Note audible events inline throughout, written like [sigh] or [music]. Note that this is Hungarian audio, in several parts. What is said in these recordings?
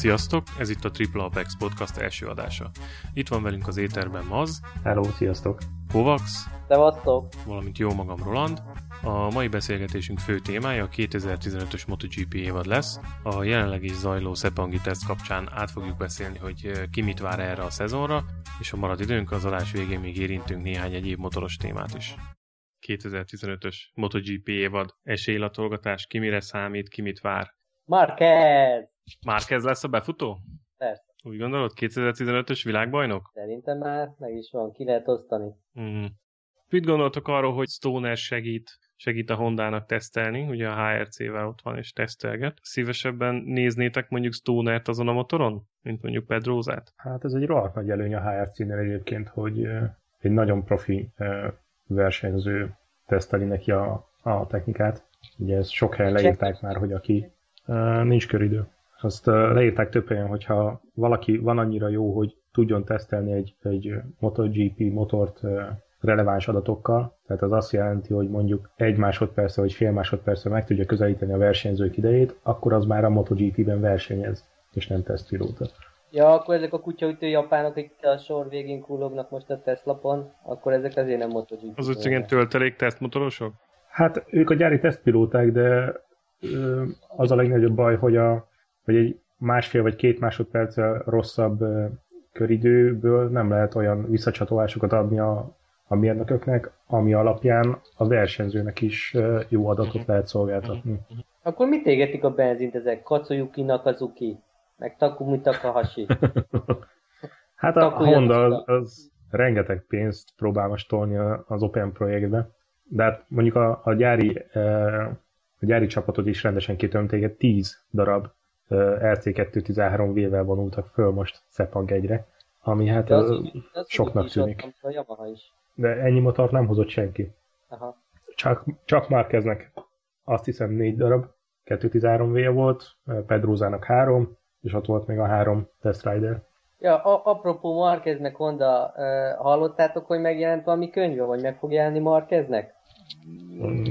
Sziasztok, ez itt a Triple Apex Podcast első adása. Itt van velünk az éterben Maz. Hello, sziasztok. Kovacs. Szevasztok. Valamint jó magam Roland. A mai beszélgetésünk fő témája a 2015-ös MotoGP évad lesz. A jelenleg is zajló Szepangi teszt kapcsán át fogjuk beszélni, hogy ki mit vár erre a szezonra, és ha marad időnk, az adás végén még érintünk néhány egyéb motoros témát is. 2015-ös MotoGP évad, esélylatolgatás, ki mire számít, ki mit vár. Marquez! Márquez lesz a befutó? Persze. Úgy gondolod, 2015-ös világbajnok? Szerintem már meg is van, ki lehet osztani. Mm. Mit gondoltok arról, hogy Stoner segít, segít a Hondának tesztelni, ugye a HRC-vel ott van és tesztelget. Szívesebben néznétek mondjuk Stonert azon a motoron, mint mondjuk Pedrózát? Hát ez egy rohadt nagy előny a HRC-nél egyébként, hogy egy nagyon profi versenyző teszteli neki a, a technikát. Ugye ezt sok helyen leírták már, hogy aki nincs köridő. Azt leírták több helyen, hogyha valaki van annyira jó, hogy tudjon tesztelni egy, egy MotoGP motort releváns adatokkal, tehát az azt jelenti, hogy mondjuk egy másodperce vagy fél másodperce meg tudja közelíteni a versenyzők idejét, akkor az már a MotoGP-ben versenyez, és nem tesztpilóta. Ja, akkor ezek a kutyaütő japánok, akik a sor végén kullognak most a tesztlapon, akkor ezek azért nem MotoGP. Az úgy igen töltelék tesztmotorosok? Hát ők a gyári tesztpilóták, de az a legnagyobb baj, hogy, a, hogy egy másfél vagy két másodperccel rosszabb köridőből nem lehet olyan visszacsatolásokat adni a, a mérnököknek, ami alapján a versenyzőnek is jó adatot lehet szolgáltatni. Akkor mit égetik a benzint ezek? Katsuyuki Nakazuki, meg Takumi Takahashi? [laughs] hát a Honda az, az rengeteg pénzt próbál most tolni az Open projektbe, de hát mondjuk a, a gyári a gyári csapatot is rendesen kitömték, 10 darab RC213V-vel vonultak föl most Szepang egyre, ami hát az, az, az soknak tűnik. A Yamaha is. De ennyi motort nem hozott senki. Aha. Csak, csak már kezdnek. Azt hiszem négy darab, 213V volt, Pedrózának három, és ott volt még a három Test Rider. Ja, a, apropó Marqueznek Honda, uh, hallottátok, hogy megjelent valami könyve, vagy meg fog jelenni Marqueznek?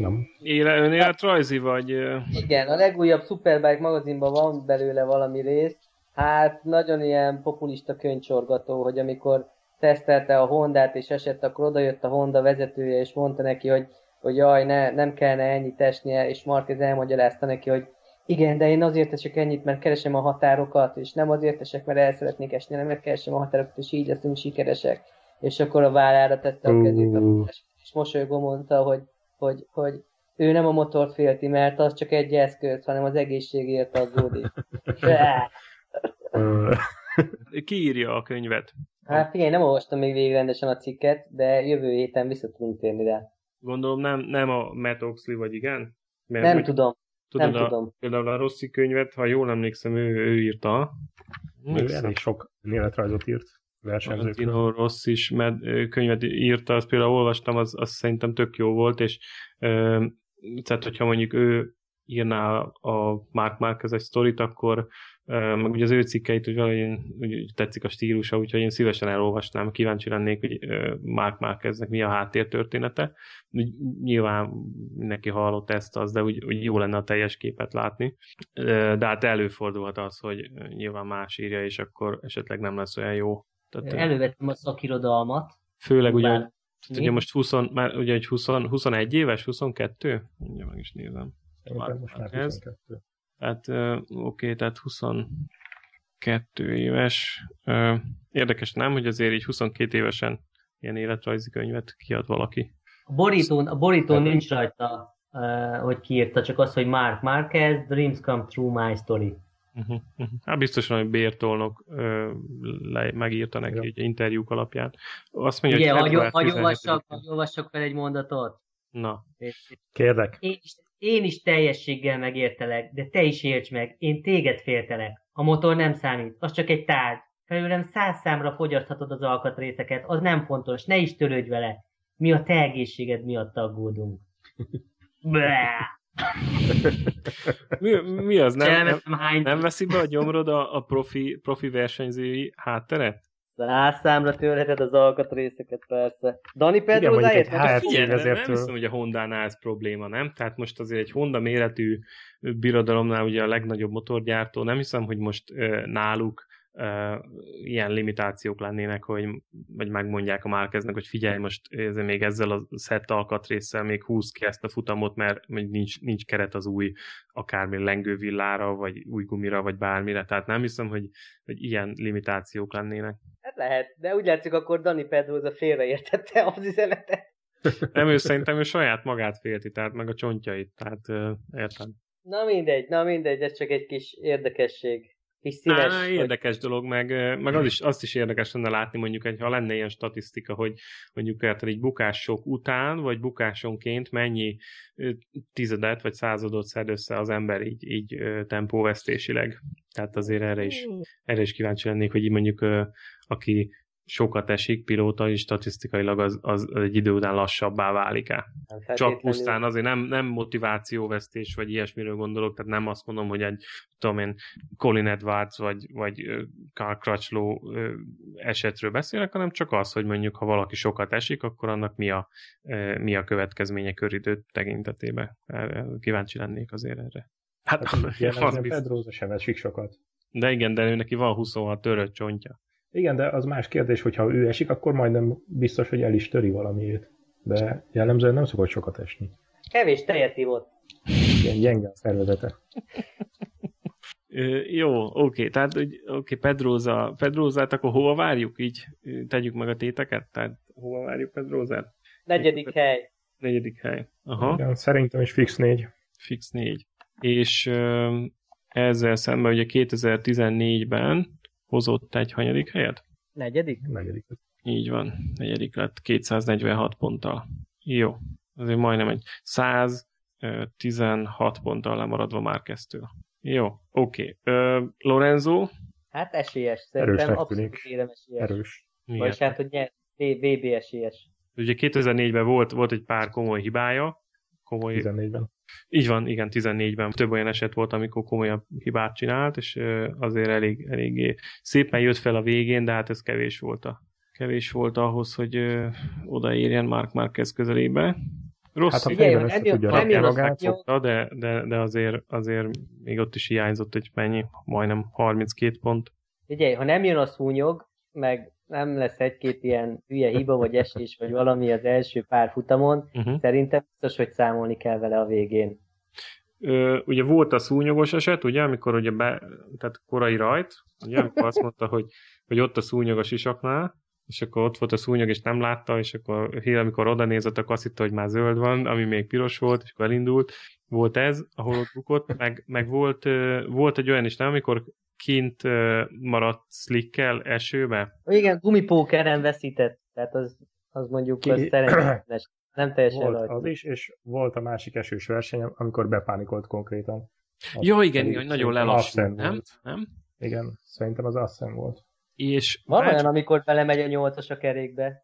Nem. Éle, önéletrajzi vagy? Igen, a legújabb Superbike magazinban van belőle valami rész. Hát nagyon ilyen populista könycsorgató, hogy amikor tesztelte a Hondát és esett, akkor odajött a Honda vezetője és mondta neki, hogy, hogy jaj, ne, nem kellene ennyit esnie, és Marquez elmagyarázta neki, hogy igen, de én azért esek ennyit, mert keresem a határokat, és nem azért esek, mert el szeretnék esni, hanem mert keresem a határokat, és így leszünk sikeresek. És akkor a vállára tette a kezét, uh. És mosolygó mondta, hogy, hogy, hogy ő nem a motort félti, mert az csak egy eszköz, hanem az egészségért aggódik. [laughs] Ki írja a könyvet? Hát figyelj, nem olvastam még végig rendesen a cikket, de jövő héten vissza tudunk térni rá. Gondolom nem, nem a Matt Oxley, vagy igen? Mert nem úgy, tudom. Tudod, nem a, tudom. Például a Rossi könyvet, ha jól emlékszem, ő, ő írta. Ő elég sok életrajzot írt versenyzők. Tino Rossz is mert könyvet írta, azt például olvastam, az, az szerintem tök jó volt, és ö, tehát hogyha mondjuk ő írná a Mark Marquez egy sztorit, akkor meg ugye az ő cikkeit úgy valahogy úgy tetszik a stílusa, úgyhogy én szívesen elolvasnám, kíváncsi lennék, hogy Mark Marqueznek mi a háttértörténete. Nyilván neki hallott ezt az, de úgy, úgy jó lenne a teljes képet látni. De hát előfordulhat az, hogy nyilván más írja, és akkor esetleg nem lesz olyan jó. Tehát, Elővettem a szakirodalmat. Főleg ugye, hogy, ugye most 20, már ugye, hogy 20, 21 éves, 22? Ugye meg is nézem. most már 22. Tehát oké, okay, tehát 22 éves. Érdekes nem, hogy azért így 22 évesen ilyen életrajzi könyvet kiad valaki. A borítón, a borítón nincs rajta, hogy kiírta, csak az, hogy Mark Marquez, Dreams Come True My Story. Uh-huh, uh-huh. Hát biztosan, hogy Bértolnok uh, le, megírta neki egy interjúk alapján. Azt mondja, Igen, hogy hagy, olvassak, olvassak fel egy mondatot. Na. Kérlek. Én is, én is teljességgel megértelek, de te is érts meg, én téged féltelek. A motor nem számít, az csak egy tárgy. Felőlem száz számra fogyaszthatod az alkatrészeket, az nem fontos, ne is törődj vele. Mi a te egészséged miatt aggódunk. [laughs] mi, mi az? Nem, nem, nem veszi be a gyomrod a, a profi, profi versenyzői hátteret? Rászámra törheted az alkatrészeket, persze. Dani Pedro, Igen, ért? Hát, Figyelj, nem, ezért- nem hiszem, hogy a Honda-nál ez probléma, nem? Tehát most azért egy Honda méretű birodalomnál ugye a legnagyobb motorgyártó, nem hiszem, hogy most ö, náluk ilyen limitációk lennének, hogy vagy megmondják a Márkeznek, hogy figyelj, most ezzel még ezzel a szett alkatrészsel még húz ki ezt a futamot, mert nincs, nincs keret az új akármi lengővillára, vagy új gumira, vagy bármire. Tehát nem hiszem, hogy, hogy ilyen limitációk lennének. Hát lehet, de úgy látszik, akkor Dani Pedroza félreértette az üzenetet. Nem, ő szerintem ő saját magát félti, tehát meg a csontjait, tehát ö, érted? Na mindegy, na mindegy, ez csak egy kis érdekesség. Kis színes, Á, hogy érdekes dolog, meg, meg az is, azt is érdekes lenne látni mondjuk, hogy ha lenne ilyen statisztika, hogy mondjuk érted, egy bukások után, vagy bukásonként mennyi tizedet vagy századot szed össze az ember így, így tempóvesztésileg. Tehát azért erre is, erre is kíváncsi lennék, hogy így mondjuk aki sokat esik pilóta, és statisztikailag az, az, az egy idő után lassabbá válik-e. nem Csak feltétlenül- pusztán azért nem, nem motivációvesztés, vagy ilyesmiről gondolok, tehát nem azt mondom, hogy egy, tudom én, Colin Edwards, vagy, vagy Carl Crutchlow esetről beszélek, hanem csak az, hogy mondjuk, ha valaki sokat esik, akkor annak mi a, mi a következménye köridő tekintetében. Kíváncsi lennék azért erre. Hát, Hát, az jellemzően [laughs] biztos. Pedroza sem esik sokat. De igen, de ő neki van 26 törött csontja. Igen, de az más kérdés, hogyha ő esik, akkor majdnem biztos, hogy el is töri valamiét. De jellemzően nem szokott sokat esni. Kevés tejet ivott. Ilyen gyenge a szervezete. Ö, jó, oké, tehát hogy- oké, Pedróza, Pedrózát akkor hova várjuk? Így tegyük meg a téteket? Tehát hova várjuk Pedrózát? Negyedik hely. Negyedik hely. Aha, Igen, szerintem is fix négy. fix négy. És ö, ezzel szemben ugye 2014-ben hozott egy hanyadik helyet? Negyedik? Negyedik. Így van, negyedik lett 246 ponttal. Jó, azért majdnem egy 116 ponttal lemaradva már kezdtől. Jó, oké. Ö, Lorenzo? Hát esélyes, szerintem Erősnek abszolút érem esélyes. Erős. Igen. Vagy hát, hogy nyert, VB esélyes. Ugye 2004-ben volt, volt egy pár komoly hibája, komoly, 14-ben. Így van, igen, 14-ben több olyan eset volt, amikor komolyabb hibát csinált, és azért elég, eléggé szépen jött fel a végén, de hát ez kevés volt a kevés volt ahhoz, hogy ö, odaérjen Mark Marquez közelébe. Rossz Hát, Figyelj, fejben nem össze jön- tudja rakni magát, fogta, de, de, de azért, azért még ott is hiányzott egy mennyi, majdnem 32 pont. Figyelj, ha nem jön a szúnyog, meg nem lesz egy-két ilyen hülye hiba, vagy esés, vagy valami az első pár futamon, Uh-huh. szerintem biztos, hogy számolni kell vele a végén. Ö, ugye volt a szúnyogos eset, ugye, amikor ugye be, tehát korai rajt, ugye, amikor azt mondta, hogy, hogy ott a szúnyog a sisaknál, és akkor ott volt a szúnyog, és nem látta, és akkor hír, amikor oda nézett, akkor azt hitte, hogy már zöld van, ami még piros volt, és akkor elindult. Volt ez, ahol ott bukott, meg, meg volt, volt egy olyan is, nem, amikor kint maradt slickkel esőbe, Igen, gumipókeren veszített, tehát az, az mondjuk Ki- az szerencsés, nem teljesen Volt rajta. az is, és volt a másik esős verseny, amikor bepánikolt konkrétan. Az Ja, igen, pedig igen, nagyon lelassult, nem? volt. nem? Igen, szerintem az Assen volt. És Van hát, olyan, amikor belemegy a nyolcas a kerékbe.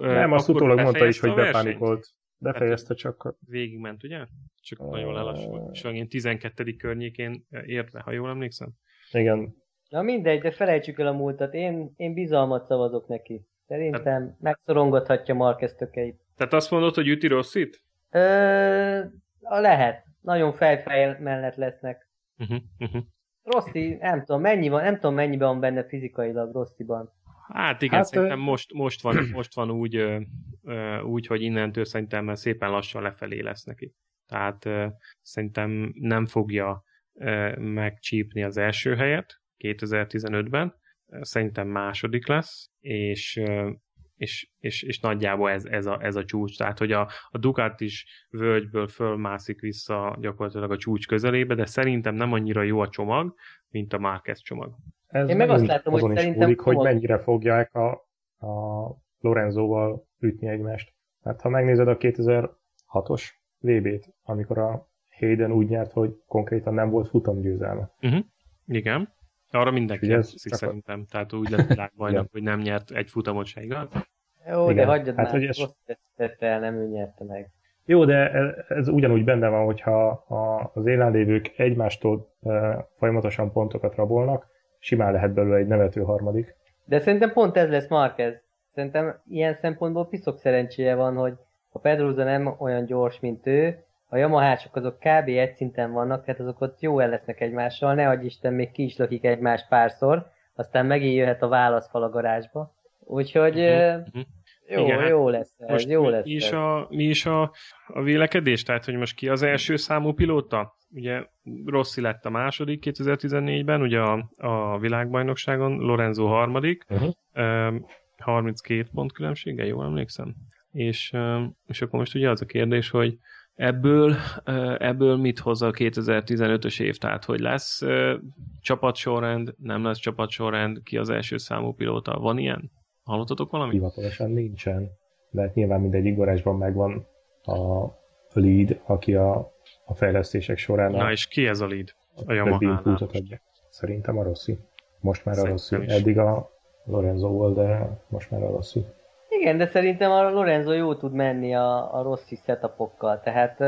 nem, azt utólag mondta is, hogy bepánikolt. Befejezte csak. Végigment, ugye? Csak nagyon lelassult. És olyan 12. környékén ért ha jól emlékszem. Igen, Na mindegy, de felejtsük el a múltat. Én, én bizalmat szavazok neki. Szerintem megszorongathatja Marquez tökeit. Tehát azt mondod, hogy üti Rosszit? Ö, a lehet. Nagyon fejfej mellett lesznek. Uh-huh, uh-huh. Rossi, nem tudom, mennyi van, nem tudom mennyiben van benne fizikailag Rossiban. Hát igen, hát, Hát, szerintem ö- most, most, van, most van úgy, ö, ö, úgy, hogy innentől szerintem már szépen lassan lefelé lesz neki. Tehát ö, szerintem nem fogja megcsípni az első helyet 2015-ben, szerintem második lesz, és és, és, és nagyjából ez, ez, a, ez a csúcs. Tehát, hogy a, a Ducati is völgyből fölmászik vissza gyakorlatilag a csúcs közelébe, de szerintem nem annyira jó a csomag, mint a Marquez csomag. Ez Én meg azt látom, hogy szerintem múlik, hogy mennyire fogják a, a Lorenzóval ütni egymást. Hát ha megnézed a 2006-os VB-t, amikor a Hayden úgy nyert, hogy konkrétan nem volt futamgyőzelme. Uh-huh. Igen. Arra mindenki Ugye ez a- szerintem. Tehát úgy lett világbajnok, hogy nem nyert egy futamot se, igaz? Jó, de Igen. hagyjad Hát, már, hogy ez- tette el, nem ő nyerte meg. Jó, de ez, ez ugyanúgy benne van, hogyha a, az élenlévők egymástól e, folyamatosan pontokat rabolnak, simán lehet belőle egy nevető harmadik. De szerintem pont ez lesz Marquez. Szerintem ilyen szempontból piszok szerencséje van, hogy a Pedroza nem olyan gyors, mint ő, a Yamahások azok kb. egy szinten vannak, tehát azok ott jó el lesznek egymással, ne adj Isten, még ki is lakik egymást párszor, aztán megint jöhet a válaszfal a garázsba. Úgyhogy uh-huh. Uh-huh. Jó, Igen, jó lesz ez, most jó mi lesz is, a, mi is a, a vélekedés? Tehát, hogy most ki az első számú pilóta? Ugye Rossi lett a második 2014-ben, ugye a, a világbajnokságon, Lorenzo harmadik, uh-huh. 32 pont különbsége, jól emlékszem? És, és akkor most ugye az a kérdés, hogy ebből, ebből mit hoz a 2015-ös év? Tehát, hogy lesz csapatsorrend, nem lesz csapatsorrend, ki az első számú pilóta? Van ilyen? Hallottatok valamit? Hivatalosan nincsen, de hát nyilván mindegyik garázsban megvan a lead, aki a, a fejlesztések során Na és ki ez a lead? A Yamaha Szerintem a Rossi. Most már Szerintem a Rossi. Is. Eddig a Lorenzo volt, de most már a Rossi. Igen, de szerintem a Lorenzo jó tud menni a, a Rossi setupokkal, tehát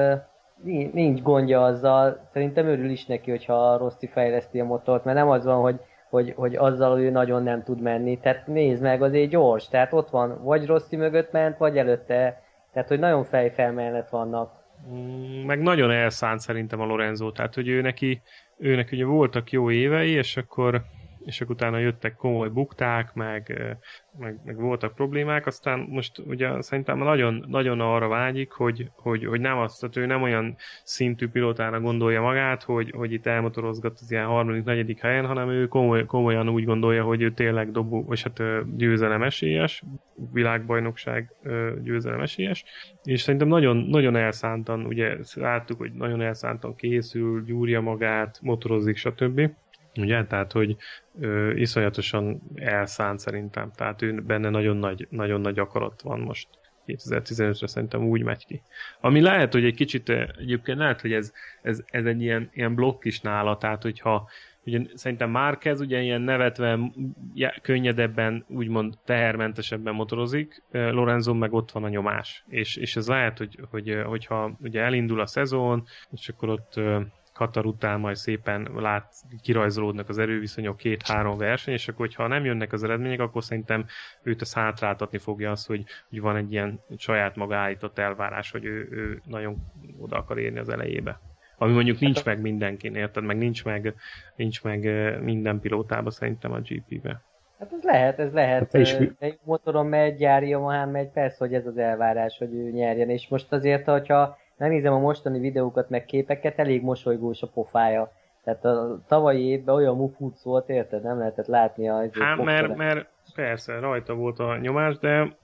nincs gondja azzal. Szerintem örül is neki, hogyha a Rossi fejleszti a motort, mert nem az van, hogy hogy, hogy azzal ő nagyon nem tud menni. Tehát nézd meg, azért gyors. Tehát ott van, vagy Rossi mögött ment, vagy előtte. Tehát, hogy nagyon fejfelmellet vannak. Mm, meg nagyon elszánt szerintem a Lorenzo, tehát, hogy ő neki, ő neki ugye voltak jó évei, és akkor és akkor utána jöttek komoly bukták, meg, meg, meg voltak problémák, aztán most ugye szerintem nagyon, nagyon arra vágyik, hogy, hogy, hogy nem azt, tehát ő nem olyan szintű pilótára gondolja magát, hogy, hogy itt elmotorozgat az ilyen harmadik, negyedik helyen, hanem ő komoly, komolyan úgy gondolja, hogy ő tényleg dobó, vagy hát győzelem esélyes, világbajnokság győzelem esélyes, és szerintem nagyon, nagyon elszántan, ugye láttuk, hogy nagyon elszántan készül, gyúrja magát, motorozik, stb. Ugye? Tehát, hogy ö, iszonyatosan elszánt szerintem. Tehát ő benne nagyon nagy, nagyon nagy akarat van most. 2015-re szerintem úgy megy ki. Ami lehet, hogy egy kicsit, egyébként lehet, hogy ez, ez, ez egy ilyen, ilyen blokk is nála, tehát hogyha ugye szerintem már kezd ugye ilyen nevetve, könnyedebben, úgymond tehermentesebben motorozik, Lorenzo meg ott van a nyomás. És, és ez lehet, hogy, hogy, hogyha ugye elindul a szezon, és akkor ott Katar után majd szépen lát, kirajzolódnak az erőviszonyok két-három verseny, és akkor, hogyha nem jönnek az eredmények, akkor szerintem őt ez hátráltatni fogja az, hogy, hogy van egy ilyen saját maga állított elvárás, hogy ő, ő nagyon oda akar érni az elejébe. Ami mondjuk nincs hát a... meg mindenkin, érted? Meg nincs meg, nincs meg minden pilótába szerintem a GP-be. Hát ez lehet, ez lehet. Hát is... motoron megy, gyári Yamaha megy, persze, hogy ez az elvárás, hogy ő nyerjen. És most azért, hogyha megnézem a mostani videókat, meg képeket, elég mosolygós a pofája. Tehát a tavalyi évben olyan mufúc volt, érted? Nem lehetett látni a... Hát, mert, mert persze, rajta volt a nyomás, de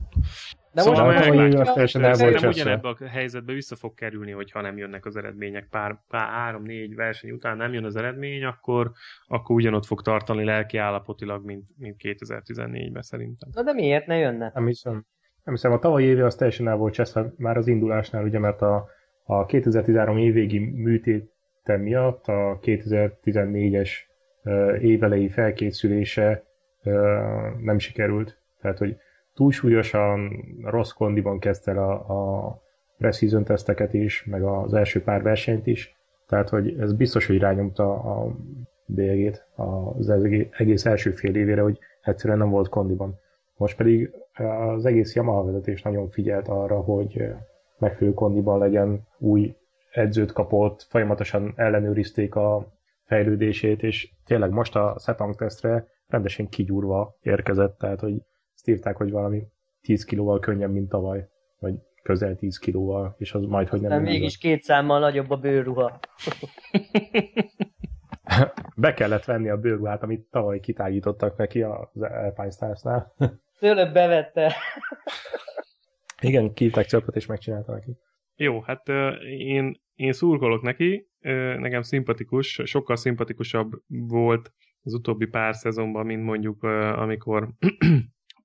de szóval most már meglátjuk. Szerintem ugyanebben a helyzetbe vissza fog kerülni, hogyha nem jönnek az eredmények. Pár, pár három-négy verseny után nem jön az eredmény, akkor, akkor ugyanott fog tartani lelki állapotilag, mint, mint 2014-ben szerintem. Na de miért ne jönne? Nem hiszem. Nem hiszem, a tavalyi éve az teljesen el volt cseszve már az indulásnál, ugye, mert a a 2013 évvégi műtéte miatt a 2014-es évelei felkészülése nem sikerült. Tehát, hogy túlsúlyosan, rossz kondiban kezdte el a, a preseason teszteket is, meg az első pár versenyt is. Tehát, hogy ez biztos, hogy rányomta a bélyegét az egész első fél évére, hogy egyszerűen nem volt kondiban. Most pedig az egész Yamaha vezetés nagyon figyelt arra, hogy megfelelő kondiban legyen, új edzőt kapott, folyamatosan ellenőrizték a fejlődését, és tényleg most a Sepang tesztre rendesen kigyúrva érkezett, tehát hogy ezt írták, hogy valami 10 kilóval könnyebb, mint tavaly, vagy közel 10 kilóval, és az majd, hogy nem... Nem, mégis két számmal nagyobb a bőrruha. [laughs] Be kellett venni a bőrruhát, amit tavaly kitágítottak neki az Alpine Stars-nál. Tőlebb bevette. [laughs] Igen, kívták csapot és megcsinálta neki. Jó, hát én, én szurkolok neki, nekem szimpatikus, sokkal szimpatikusabb volt az utóbbi pár szezonban, mint mondjuk amikor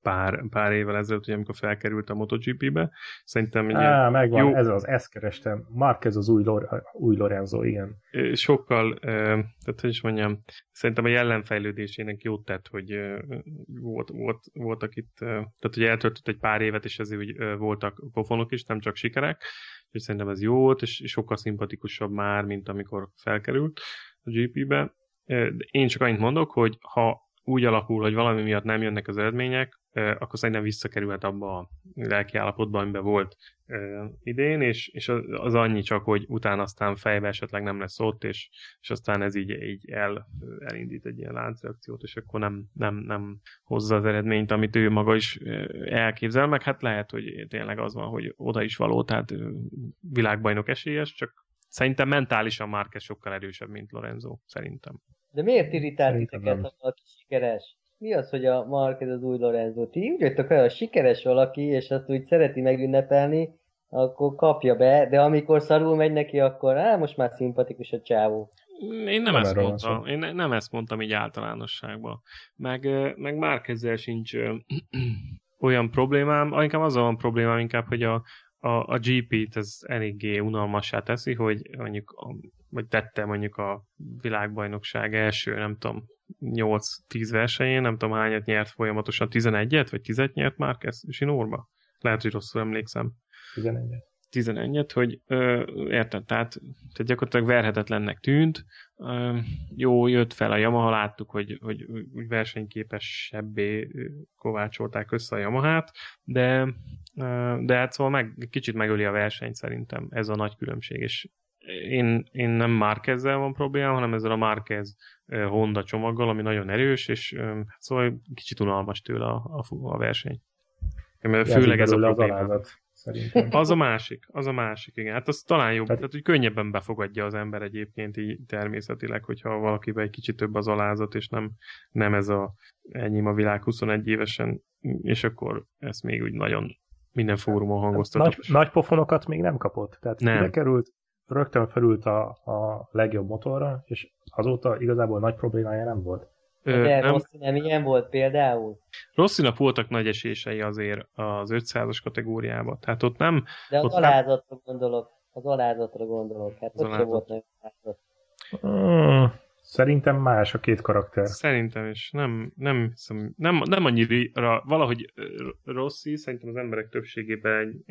pár, pár évvel ezelőtt, ugye, amikor felkerült a MotoGP-be. Szerintem egy Á, megvan, jó... ez az, ezt kerestem. ez az új, Lor- új Lorenzo, igen. Sokkal, tehát hogy is mondjam, szerintem a jelenfejlődésének jót tett, hogy volt, volt, voltak itt, tehát hogy eltöltött egy pár évet, és ezért úgy voltak pofonok is, nem csak sikerek, és szerintem ez jó volt, és sokkal szimpatikusabb már, mint amikor felkerült a GP-be. Én csak annyit mondok, hogy ha úgy alakul, hogy valami miatt nem jönnek az eredmények, akkor szerintem visszakerülhet abba a lelki állapotba, amiben volt idén, és, és az annyi csak, hogy utána aztán fejbe esetleg nem lesz ott, és, és aztán ez így, így el, elindít egy ilyen láncreakciót, és akkor nem, nem, nem hozza az eredményt, amit ő maga is elképzel, meg hát lehet, hogy tényleg az van, hogy oda is való, tehát világbajnok esélyes, csak szerintem mentálisan Márquez sokkal erősebb, mint Lorenzo, szerintem. De miért irritált titeket, ha valaki sikeres? Mi az, hogy a Marquez az új Lorenzo? Ti úgy vagytok olyan, sikeres valaki, és azt úgy szereti megünnepelni, akkor kapja be, de amikor szarul megy neki, akkor á, most már szimpatikus a csávó. Én nem, nem ezt mondtam, én nem ezt mondtam így általánosságban. Meg, meg már ezzel sincs [clears throat] olyan problémám, inkább az van problémám inkább, hogy a, a, a GP-t ez eléggé unalmassá teszi, hogy mondjuk, a, vagy tette mondjuk a világbajnokság első, nem tudom, 8-10 versenyén, nem tudom hányat nyert folyamatosan, 11-et, vagy 10-et nyert már Sinórba? Lehet, hogy rosszul emlékszem. 11-et. 11-et, hogy ö, érted, tehát, tehát gyakorlatilag verhetetlennek tűnt. Ö, jó, jött fel a Yamaha, láttuk, hogy, hogy versenyképesebbé kovácsolták össze a Yamahát, de, ö, de hát szóval meg, kicsit megöli a versenyt szerintem, ez a nagy különbség, és én, én nem Márkezzel van problémám, hanem ezzel a Márkez Honda csomaggal, ami nagyon erős, és hát szóval kicsit unalmas tőle a, a, a verseny. Főleg ez a probléma. Az, szerintem. Az a másik, az a másik, igen. Hát az talán jobb, tehát, tehát hogy könnyebben befogadja az ember egyébként így természetileg, hogyha valakiben egy kicsit több az alázat, és nem, nem ez a ennyi a világ 21 évesen, és akkor ezt még úgy nagyon minden fórumon hangoztatott. Nagy, nagy pofonokat még nem kapott. Tehát nem. került, rögtön felült a, a legjobb motorra, és azóta igazából nagy problémája nem volt. Ö, De nem, Rossi nem ilyen volt például? Rosszinak voltak nagy esései azért az 500-as kategóriában. Tehát ott nem... De az ott alázatra nem... gondolok. Az alázatra gondolok. Hát az ott volt nagy alázat. Hmm, szerintem más a két karakter. Szerintem is. Nem, nem, nem, nem annyira, valahogy Rossi szerintem az emberek többségében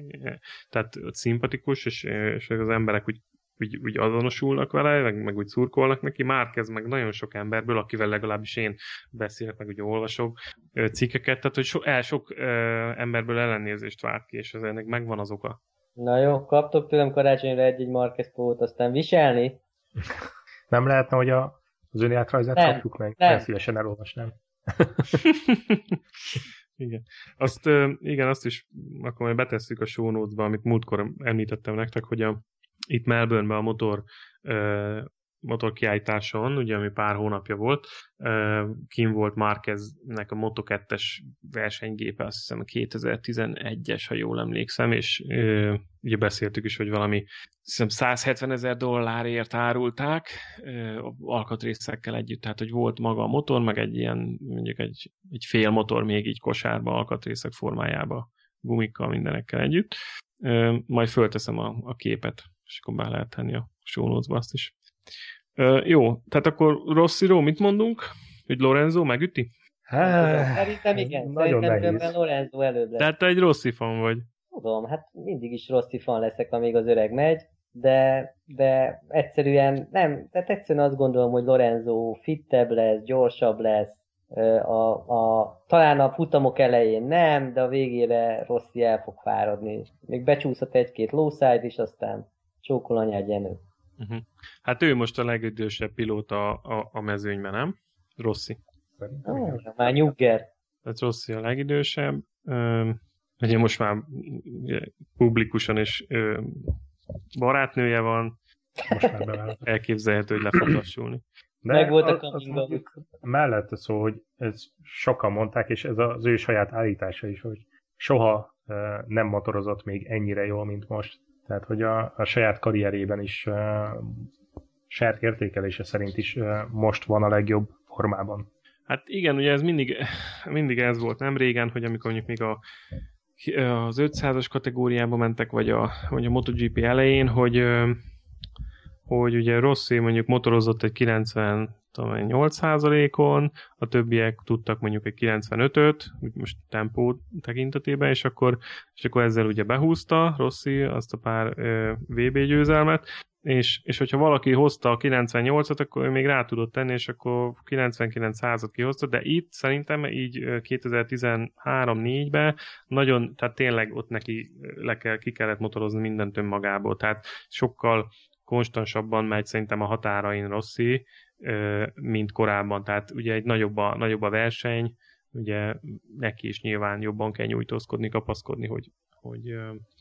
tehát szimpatikus, és, és az emberek úgy úgy, úgy azonosulnak vele, meg, meg úgy szurkolnak neki, már kezd meg nagyon sok emberből, akivel legalábbis én beszélek, meg ugye olvasok cikkeket, tehát hogy so, el sok ö, emberből ellenérzést vált ki, és ez ennek megvan az oka. Na jó, kaptok tőlem karácsonyra egy-egy Marquez pót, aztán viselni? Nem lehetne, hogy a, az önéletrajzát kapjuk meg? Nem. Szívesen elolvasnám. [laughs] igen. Azt, igen, azt is akkor majd betesszük a show notes-ba, amit múltkor említettem nektek, hogy a itt Melbourneben a motor motorkiállításon, ugye ami pár hónapja volt, kim volt Márqueznek a Moto2-es versenygépe, azt hiszem 2011-es, ha jól emlékszem, és ugye beszéltük is, hogy valami hiszem 170 ezer dollárért árulták alkatrészekkel együtt, tehát hogy volt maga a motor, meg egy ilyen, mondjuk egy, egy fél motor még így kosárba, alkatrészek formájába, gumikkal, mindenekkel együtt. Majd fölteszem a, a képet és akkor be lehet tenni a show azt is. Ö, jó, tehát akkor Rossziro, mit mondunk? Hogy Lorenzo megüti? Hát, Szerintem igen, nagyon szerintem nehéz. Lorenzo előbb lesz. Tehát te egy Rossi fan vagy. Tudom, hát mindig is Rossi fan leszek, amíg az öreg megy, de, de egyszerűen nem, tehát egyszerűen azt gondolom, hogy Lorenzo fittebb lesz, gyorsabb lesz, a, a, talán a futamok elején nem, de a végére Rossi el fog fáradni. Még becsúszott egy-két lowside is, aztán Csókol anyád Jenő. Uh-huh. Hát ő most a legidősebb pilóta a, a mezőnyben, nem? Rossi. Oh, már nyugger. Tehát Rossi a legidősebb. Ö, ugye most már publikusan is ö, barátnője van. Most már [laughs] elképzelhető, hogy le fog lassulni. De Meg volt a coming Mellette szó, hogy ez sokan mondták, és ez az ő saját állítása is, hogy soha nem motorozott még ennyire jól, mint most. Tehát, hogy a, a saját karrierében is, uh, saját értékelése szerint is uh, most van a legjobb formában. Hát igen, ugye ez mindig, mindig ez volt nem régen, hogy amikor mondjuk még a, az 500-as kategóriába mentek, vagy a, vagy a MotoGP elején, hogy hogy ugye Rossi mondjuk motorozott egy 90 tudom, 8%-on, a többiek tudtak mondjuk egy 95-öt, úgy most tempó tekintetében, és akkor, és akkor ezzel ugye behúzta Rossi azt a pár VB győzelmet, és, és hogyha valaki hozta a 98-at, akkor ő még rá tudott tenni, és akkor 99 százat kihozta, de itt szerintem így 2013-4-ben nagyon, tehát tényleg ott neki le kell, ki kellett motorozni mindent önmagából, tehát sokkal konstansabban megy szerintem a határain Rossi, mint korábban, tehát ugye egy nagyobb a, nagyobb a verseny, ugye neki is nyilván jobban kell nyújtózkodni, kapaszkodni, hogy, hogy,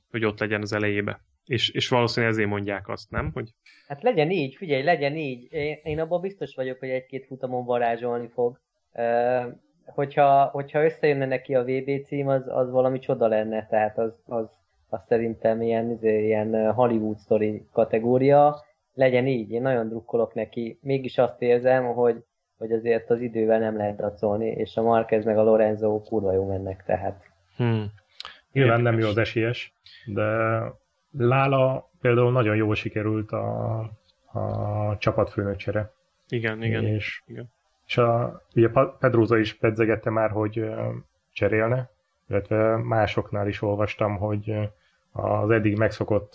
hogy ott legyen az elejébe. És, és valószínűleg ezért mondják azt, nem? Hogy... Hát legyen így, figyelj, legyen így. Én, én abban biztos vagyok, hogy egy-két futamon varázsolni fog. Uh, hogyha, hogyha összejönne neki a VB cím, az, az valami csoda lenne, tehát az, az, az szerintem ilyen, ilyen Hollywood story kategória. Legyen így, én nagyon drukkolok neki. Mégis azt érzem, hogy, hogy azért az idővel nem lehet dacolni, és a Marquez meg a Lorenzo kurva jó mennek, tehát. Hmm. Nyilván nem jó az esélyes, de Lála például nagyon jól sikerült a, a csapatfőnökcsere. Igen, igen. És, igen. és a, ugye Pedroza is pedzegette már, hogy cserélne, illetve másoknál is olvastam, hogy az eddig megszokott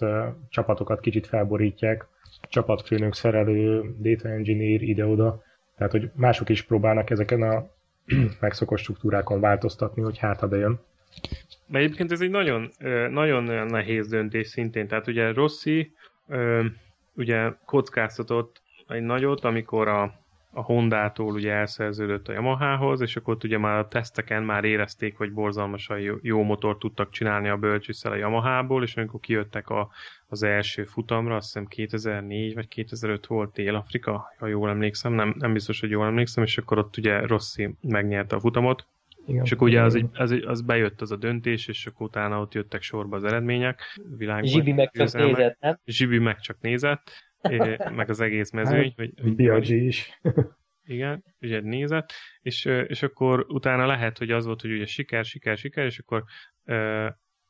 csapatokat kicsit felborítják, csapatfőnök, szerelő, data engineer ide-oda, tehát hogy mások is próbálnak ezeken a [clears throat] megszokott struktúrákon változtatni, hogy hát bejön. De egyébként ez egy nagyon, nagyon nehéz döntés szintén. Tehát ugye Rossi ugye kockáztatott egy nagyot, amikor a, a Honda-tól ugye elszerződött a Yamahához, és akkor ott ugye már a teszteken már érezték, hogy borzalmasan jó, jó motor tudtak csinálni a bölcsőszel a Yamahából, és amikor kijöttek a, az első futamra, azt hiszem 2004 vagy 2005 volt Dél-Afrika, ha jól emlékszem, nem, nem biztos, hogy jól emlékszem, és akkor ott ugye Rossi megnyerte a futamot, igen. És akkor ugye az, egy, az, az bejött az a döntés, és akkor utána ott jöttek sorba az eredmények. Világban Zsibi meg csak nézett, nem? Zsibi meg csak nézett, meg az egész mezőny. Hát, hogy, hogy is. [laughs] Igen, ugye nézett, és, és akkor utána lehet, hogy az volt, hogy ugye siker, siker, siker, és akkor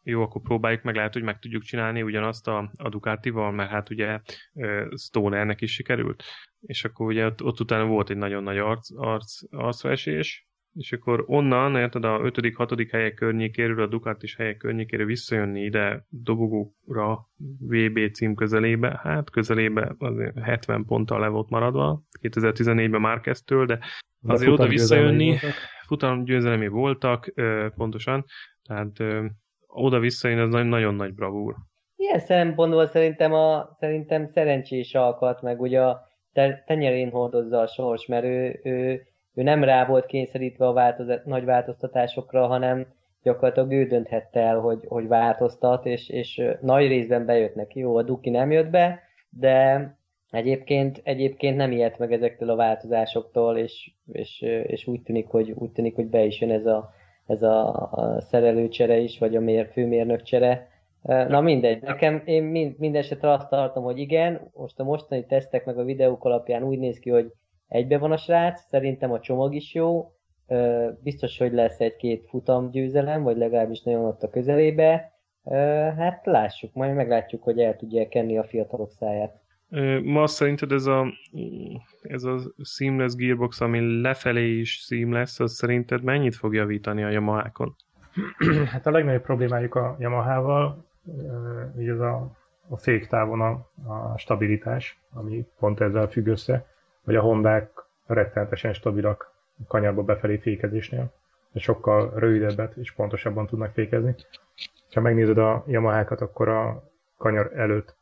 jó, akkor próbáljuk meg, lehet, hogy meg tudjuk csinálni ugyanazt a, a Ducatival, mert hát ugye Stonernek is sikerült, és akkor ugye ott, ott utána volt egy nagyon nagy arc, arc, arcversés, és akkor onnan, érted, a 5.-6. helyek környékéről, a Ducatis helyek környékéről visszajönni ide dobogóra VB cím közelébe, hát közelébe azért 70 ponttal le volt maradva, 2014-ben már kezdtől, de azért oda visszajönni, futam győzelemi voltak, pontosan, tehát oda visszajönni az nagyon nagy bravúr. Ilyen szempontból szerintem, a, szerintem szerencsés alkat, meg ugye a tenyerén hordozza a sors, mert ő, ő ő nem rá volt kényszerítve a változ- nagy változtatásokra, hanem gyakorlatilag ő dönthette el, hogy, hogy változtat, és, és nagy részben bejött neki. Jó, a Duki nem jött be, de egyébként, egyébként nem ilyet meg ezektől a változásoktól, és, és, és úgy, tűnik, hogy, úgy tűnik, hogy be is jön ez a, ez a, szerelőcsere is, vagy a mér, főmérnökcsere. Na mindegy, nekem én mind, minden esetre azt tartom, hogy igen, most a mostani tesztek meg a videók alapján úgy néz ki, hogy egybe van a srác, szerintem a csomag is jó, biztos, hogy lesz egy-két futam győzelem, vagy legalábbis nagyon ott a közelébe. Hát lássuk, majd meglátjuk, hogy el tudja kenni a fiatalok száját. Ma szerinted ez a, ez a seamless gearbox, ami lefelé is seamless, az szerinted mennyit fog javítani a Yamaha-kon? [clears throat] Hát a legnagyobb problémájuk a Yamaha-val, így ez a, a féktávon a, a stabilitás, ami pont ezzel függ össze hogy a Hondák rettenetesen stabilak kanyarba befelé fékezésnél, de sokkal rövidebbet és pontosabban tudnak fékezni. Ha megnézed a Yamaha-kat, akkor a kanyar előtt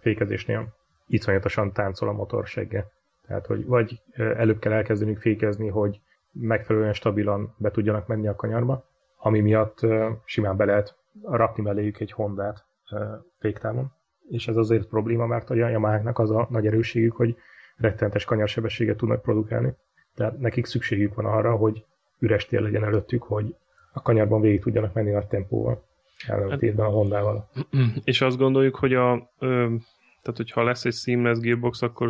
fékezésnél iszonyatosan táncol a motor segge. Tehát, hogy vagy előbb kell elkezdenünk fékezni, hogy megfelelően stabilan be tudjanak menni a kanyarba, ami miatt simán be lehet rakni melléjük egy Hondát féktávon. És ez azért probléma, mert a Yamaha-knak az a nagy erősségük, hogy rettenetes kanyarsebességet tudnak produkálni. Tehát nekik szükségük van arra, hogy üres tér legyen előttük, hogy a kanyarban végig tudjanak menni nagy tempóval. Ellentétben a Hondával. [clears throat] És azt gondoljuk, hogy a, ö, tehát hogyha lesz egy seamless gearbox, akkor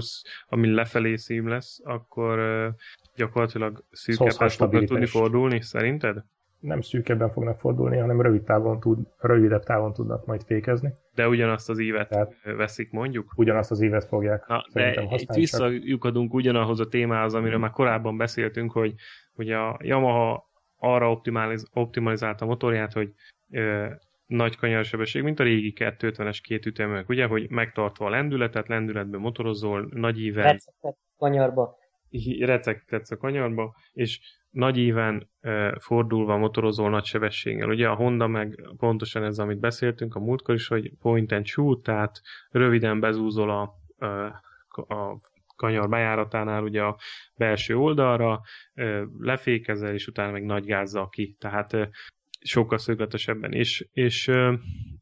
ami lefelé seamless, akkor ö, gyakorlatilag szűkebb tudni fordulni, szerinted? Nem szűkebben fognak fordulni, hanem rövid távon tud, rövidebb távon tudnak majd fékezni. De ugyanazt az évet Tehát veszik mondjuk? Ugyanazt az évet fogják Na, de itt visszajukadunk ugyanahoz a témához, amiről már korábban beszéltünk, hogy, hogy a Yamaha arra optimaliz, optimalizálta a motorját, hogy ö, nagy kanyarsebesség, mint a régi 250-es két ütemek, ugye, hogy megtartva a lendületet, lendületben motorozol, nagy íven... Receptet kanyarba. Receptetsz a kanyarba, és nagy íven e, fordulva motorozol nagy sebességgel. Ugye a Honda meg pontosan ez, amit beszéltünk a múltkor is, hogy point and shoot, tehát röviden bezúzol a, a, kanyar bejáratánál ugye a belső oldalra, lefékezel, és utána meg nagy gázzal ki. Tehát sokkal szögletesebben is. És,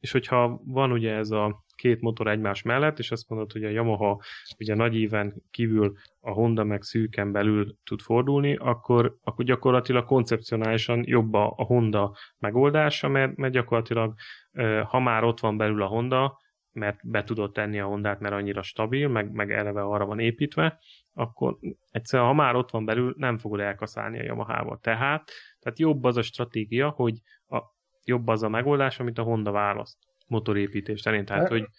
és hogyha van ugye ez a két motor egymás mellett, és azt mondod, hogy a Yamaha ugye nagy íven kívül a Honda meg szűken belül tud fordulni, akkor, akkor gyakorlatilag koncepcionálisan jobb a Honda megoldása, mert, mert gyakorlatilag ha már ott van belül a Honda, mert be tudod tenni a Hondát, mert annyira stabil, meg, meg eleve arra van építve, akkor egyszerűen, ha már ott van belül, nem fogod elkaszálni a Yamaha-val. Tehát, tehát jobb az a stratégia, hogy a, jobb az a megoldás, amit a Honda választ motorépítés terén. Tehát, hogy... [clears throat]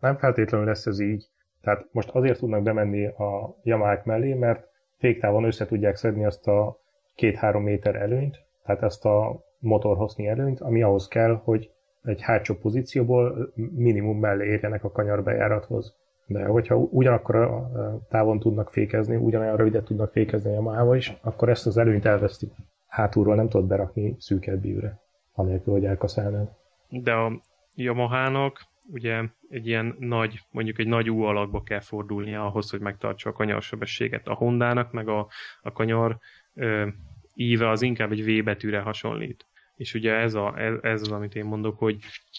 Nem feltétlenül lesz ez így. Tehát most azért tudnak bemenni a Yamaha mellé, mert féktávon össze tudják szedni azt a két-három méter előnyt, tehát ezt a motorhosznyi előnyt, ami ahhoz kell, hogy egy hátsó pozícióból minimum mellé érjenek a kanyarbejárathoz. De hogyha ugyanakkor a távon tudnak fékezni, ugyanolyan rövidet tudnak fékezni a Yamaha is, akkor ezt az előnyt elvesztik. Hátulról nem tudod berakni szűkebb bűre, anélkül, hogy elkaszálnád. De a Yamaha-nak ugye egy ilyen nagy, mondjuk egy nagy U alakba kell fordulnia ahhoz, hogy megtartsa a kanyarsebességet. A Hondának meg a, a kanyar ö, íve az inkább egy V betűre hasonlít és ugye ez, a, ez, ez az, amit én mondok, hogy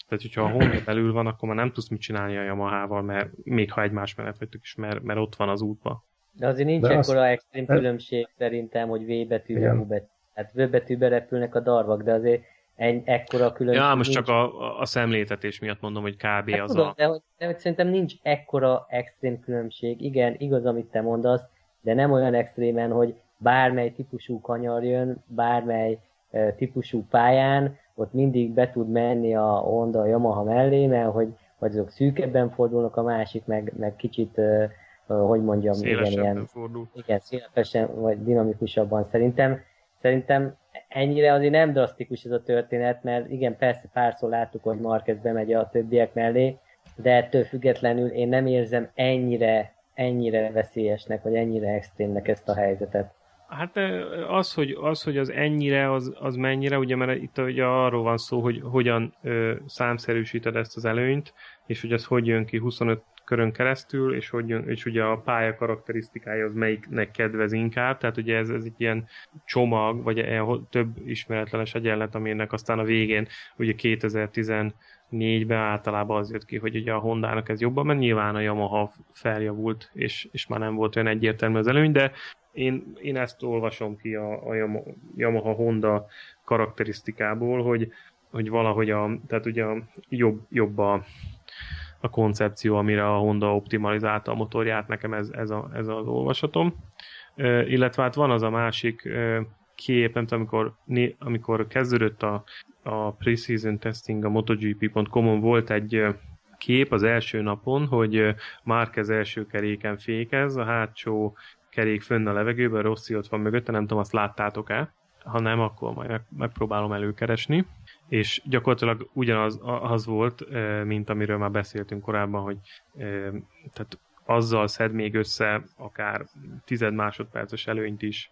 tehát, hogyha a Honda belül van, akkor már nem tudsz mit csinálni a Yamaha-val, mert még ha egymás mellett vagytok is, mert, mert ott van az útba. De azért nincs De ekkora az... extrém különbség szerintem, hogy V betű, U betű. Hát V betűbe repülnek a darvak, de azért egy, ekkora különbség Ja, most nincs. csak a, a szemléltetés miatt mondom, hogy kb. Hát az tudom, a... De, hogy, de hogy szerintem nincs ekkora extrém különbség. Igen, igaz, amit te mondasz, de nem olyan extrémen, hogy bármely típusú kanyar jön, bármely típusú pályán, ott mindig be tud menni a Honda a Yamaha mellé, mert hogy vagy azok szűkebben fordulnak, a másik meg, meg kicsit, hogy mondjam, igen, ilyen, fordul. igen, szélesebben vagy dinamikusabban szerintem. Szerintem ennyire azért nem drasztikus ez a történet, mert igen, persze párszor láttuk, hogy Marquez bemegy a többiek mellé, de ettől függetlenül én nem érzem ennyire, ennyire veszélyesnek, vagy ennyire extrémnek ezt a helyzetet. Hát az, hogy az, hogy az ennyire, az, az mennyire, ugye mert itt ugye arról van szó, hogy hogyan ö, számszerűsíted ezt az előnyt, és hogy ez hogy jön ki 25 körön keresztül, és, hogy és ugye a pálya karakterisztikája az melyiknek kedvez inkább, tehát ugye ez, ez egy ilyen csomag, vagy ilyen több ismeretlenes egyenlet, aminek aztán a végén ugye 2014-ben általában az jött ki, hogy ugye a Hondának ez jobban, mert nyilván a Yamaha feljavult, és, és már nem volt olyan egyértelmű az előny, de én, én ezt olvasom ki a, a Yamaha Honda karakterisztikából, hogy, hogy valahogy a, tehát ugye a jobb, jobb a, a koncepció, amire a Honda optimalizálta a motorját, nekem ez, ez, a, ez az olvasatom. Illetve hát van az a másik kép, nem tudom, amikor, né, amikor kezdődött a, a preseason testing a MotoGP.com-on volt egy kép az első napon, hogy Márquez első keréken fékez, a hátsó kerék fönn a levegőben, Rossi ott van mögötte, nem tudom, azt láttátok-e. Ha nem, akkor majd megpróbálom előkeresni. És gyakorlatilag ugyanaz az volt, mint amiről már beszéltünk korábban, hogy tehát azzal szed még össze akár tized másodperces előnyt is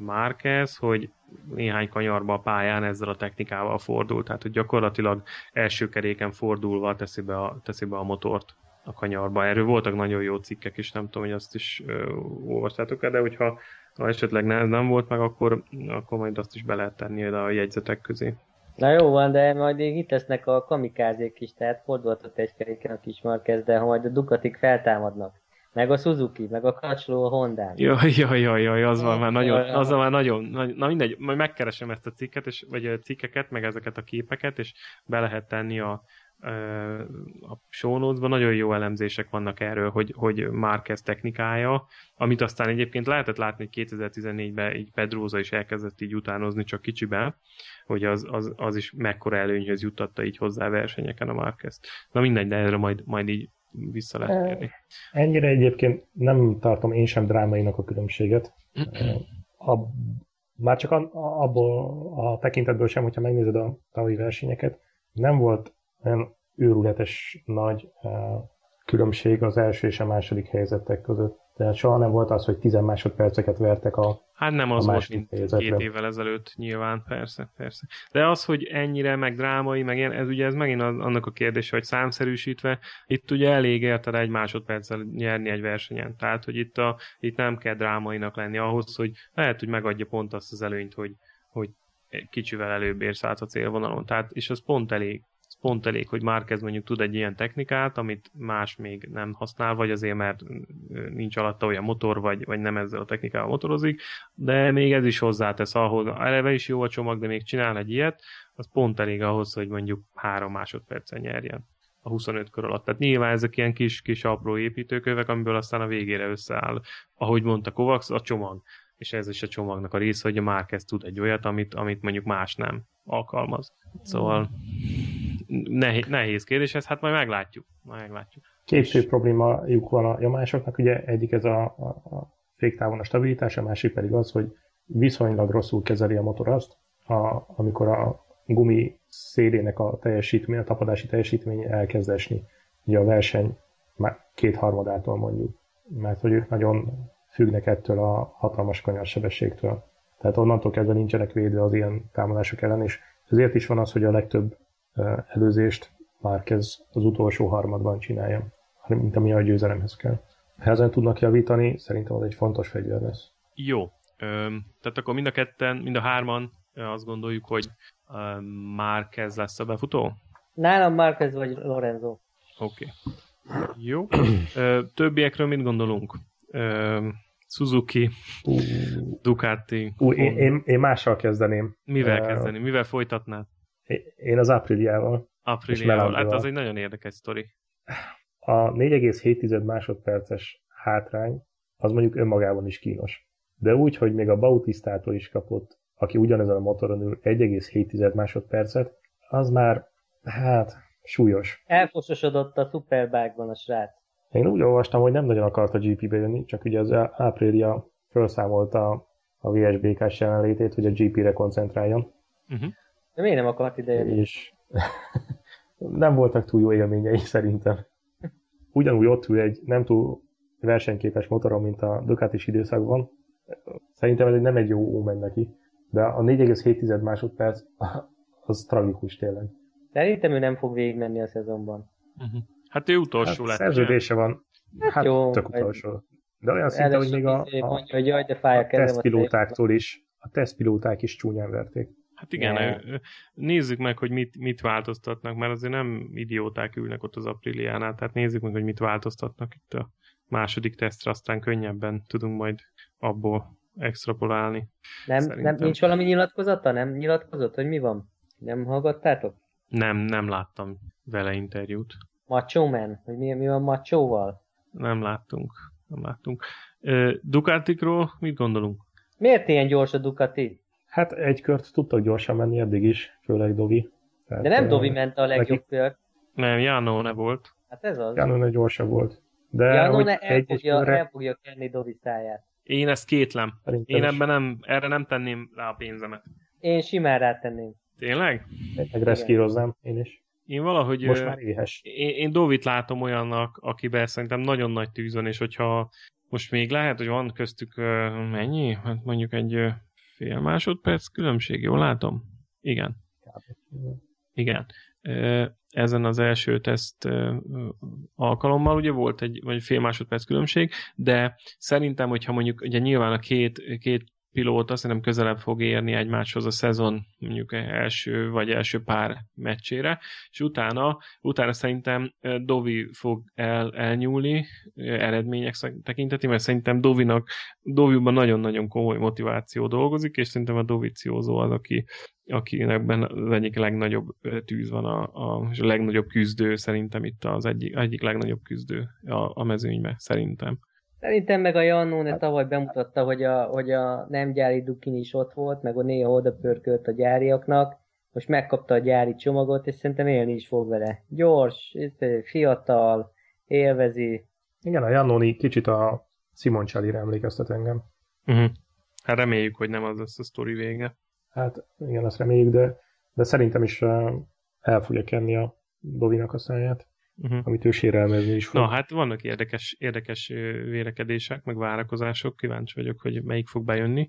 Márquez, hogy néhány kanyarba a pályán ezzel a technikával fordul, tehát hogy gyakorlatilag első keréken fordulva teszi be a, teszi be a motort a kanyarba. Erről voltak nagyon jó cikkek is, nem tudom, hogy azt is ö, olvastátok-e, de hogyha ha esetleg nem, nem volt meg, akkor, akkor majd azt is be lehet tenni a jegyzetek közé. Na jó van, de majd itt lesznek a kamikázék is, tehát fordulhatott egy keréken a kis Marquez, de ha majd a Ducatik feltámadnak, meg a Suzuki, meg a Kacsló a Honda. Jaj, jaj, jaj, jaj, az van már nagyon, az van már nagyon, na mindegy, majd megkeresem ezt a cikket, és, vagy a cikkeket, meg ezeket a képeket, és be lehet tenni a, a show notes nagyon jó elemzések vannak erről, hogy, hogy Marquez technikája, amit aztán egyébként lehetett látni, hogy 2014-ben így Pedroza is elkezdett így utánozni csak kicsiben, hogy az, az, az is mekkora előnyhöz juttatta így hozzá versenyeken a Marquez. Na mindegy, de erre majd, majd így vissza lehet kérni. Ennyire egyébként nem tartom én sem drámainak a különbséget. A, már csak abból a tekintetből sem, hogyha megnézed a tavalyi versenyeket, nem volt olyan őrületes nagy különbség az első és a második helyzetek között. Tehát soha nem volt az, hogy 10 másodperceket vertek a Hát nem az volt, mint helyzetre. két évvel ezelőtt nyilván, persze, persze. De az, hogy ennyire, meg drámai, meg ilyen, ez ugye ez megint az, annak a kérdése, hogy számszerűsítve, itt ugye elég érted egy másodperccel nyerni egy versenyen. Tehát, hogy itt, a, itt nem kell drámainak lenni ahhoz, hogy lehet, hogy megadja pont azt az előnyt, hogy, hogy kicsivel előbb érsz át a célvonalon. Tehát, és az pont elég pont elég, hogy Márquez mondjuk tud egy ilyen technikát, amit más még nem használ, vagy azért, mert nincs alatta olyan motor, vagy, vagy nem ezzel a technikával motorozik, de még ez is hozzátesz ahhoz, eleve is jó a csomag, de még csinál egy ilyet, az pont elég ahhoz, hogy mondjuk három másodpercen nyerjen a 25 kör alatt. Tehát nyilván ezek ilyen kis, kis apró építőkövek, amiből aztán a végére összeáll. Ahogy mondta Kovacs, a csomag. És ez is a csomagnak a része, hogy a Márquez tud egy olyat, amit, amit mondjuk más nem alkalmaz. Szóval nehéz, nehéz kérdés ez, hát majd meglátjuk. Majd meglátjuk. Két fő problémájuk van a jamásoknak, ugye egyik ez a, a, a féktávon a stabilitás, a másik pedig az, hogy viszonylag rosszul kezeli a motor azt, a, amikor a gumi szélének a teljesítmény, a tapadási teljesítmény elkezd esni. Ugye a verseny már kétharmadától mondjuk, mert hogy ők nagyon függnek ettől a hatalmas kanyarsebességtől. Tehát onnantól kezdve nincsenek védve az ilyen támadások ellen, és ezért is van az, hogy a legtöbb előzést már kezd az utolsó harmadban csinálja, mint ami a győzelemhez kell. Ha ezen tudnak javítani, szerintem az egy fontos fegyver lesz. Jó. tehát akkor mind a ketten, mind a hárman azt gondoljuk, hogy Márquez lesz a befutó? Nálam Márquez vagy Lorenzo. Oké. Okay. Jó. többiekről mit gondolunk? Suzuki, uh, Ducati. Uh, én, én, én mással kezdeném. Mivel uh, kezdeni? Mivel folytatnád? Én az Apriliával. Apriliával, hát az egy nagyon érdekes sztori. A 4,7 másodperces hátrány az mondjuk önmagában is kínos. De úgy, hogy még a Bautistától is kapott, aki ugyanezen a motoron ül 1,7 másodpercet, az már, hát, súlyos. Elfososodott a Superbike-ban a srác. Én úgy olvastam, hogy nem nagyon akart a GP-be jönni, csak ugye az Aprilia felszámolta a VSBK-s jelenlétét, hogy a GP-re koncentráljon. Uh-huh. De miért nem akart idejönni? És nem voltak túl jó élményei szerintem. Ugyanúgy ott ül egy nem túl versenyképes motoron, mint a Ducatis időszakban. Szerintem ez nem egy jó ómen neki. De a 4,7 másodperc az tragikus tényleg. Szerintem ő nem fog végigmenni a szezonban. Uh-huh. Hát ő utolsó hát lett. Szerződése van. Hát, hát jó, tök utolsó. De olyan szinte, hogy még a, a, mondja, hogy jaj, de fáj a, a tesztpilótáktól is, a tesztpilóták is csúnyán verték. Hát igen, yeah. nézzük meg, hogy mit, mit változtatnak, mert azért nem idióták ülnek ott az Apriliánál, tehát nézzük meg, hogy mit változtatnak itt a második tesztre, aztán könnyebben tudunk majd abból extrapolálni. Nem, nem nincs valami nyilatkozata? Nem nyilatkozott, hogy mi van? Nem hallgattátok? Nem, nem láttam vele interjút. Macho Man? Hogy mi, mi van Macho-val? Nem láttunk, nem láttunk. Ducatikról mit gondolunk? Miért ilyen gyors a Ducati? Hát egy kört tudtak gyorsan menni eddig is, főleg Dovi. Tehát, De nem Dovi ment a legjobb neki... kört. Nem, Jánó ne volt. Hát ez az. Jánó ne gyorsabb volt. De Jánó ne el, egy fogja, körre... el fogja kenni Dovi száját. Én ezt kétlem. Szerintem Én ebben nem, erre nem tenném rá a pénzemet. Én simán rátenném. Tényleg? Megreszkíroznám én is. Én valahogy... Most már éhes. Én, én Dovit látom olyannak, akiben szerintem nagyon nagy tűz van, és hogyha most még lehet, hogy van köztük mennyi? Hát mondjuk egy fél másodperc különbség, jól látom? Igen. Igen. Ezen az első teszt alkalommal ugye volt egy vagy fél másodperc különbség, de szerintem, hogyha mondjuk ugye nyilván a két, két pilóta szerintem közelebb fog érni egymáshoz a szezon mondjuk első vagy első pár meccsére, és utána, utána szerintem Dovi fog el, elnyúlni eredmények tekinteti, mert szerintem Dovinak, Doviban nagyon-nagyon komoly motiváció dolgozik, és szerintem a Doviciózó az, aki, akinek az egyik legnagyobb tűz van, a, a, a legnagyobb küzdő szerintem itt az egyik, egyik legnagyobb küzdő a, a mezőnybe, szerintem. Szerintem meg a Jannone hát- tavaly bemutatta, hogy a, hogy a nem gyári Dukin is ott volt, meg a néha oda pörkölt a gyáriaknak, most megkapta a gyári csomagot, és szerintem élni is fog vele. Gyors, fiatal, élvezi. Igen, a Jannoni kicsit a Simon Csalira emlékeztet engem. Uh-huh. Hát reméljük, hogy nem az lesz a sztori vége. Hát igen, azt reméljük, de, de szerintem is el fogja kenni a Dovinak a száját uh-huh. amit ő sérelmezni is fog. Na hát vannak érdekes, érdekes vérekedések, meg várakozások, kíváncsi vagyok, hogy melyik fog bejönni.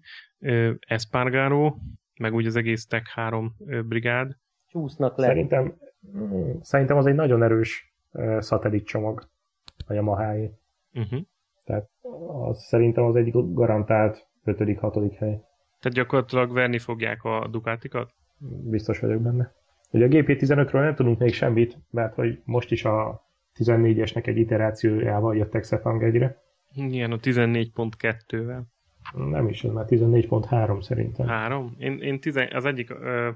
Espargaro, meg úgy az egész Tech 3 brigád. Csúsznak le. Szerintem, szerintem az egy nagyon erős szatellit csomag a yamaha uh-huh. Tehát az, szerintem az egy garantált 5.-6. hely. Tehát gyakorlatilag verni fogják a Ducatikat? Biztos vagyok benne. Ugye a GP15-ről nem tudunk még semmit, mert hogy most is a 14-esnek egy iterációjával jöttek Sepang egyre. Igen, a 14.2-vel. Nem is, ez már 14.3 szerintem. 3? Én, én tizen, az egyik, ö,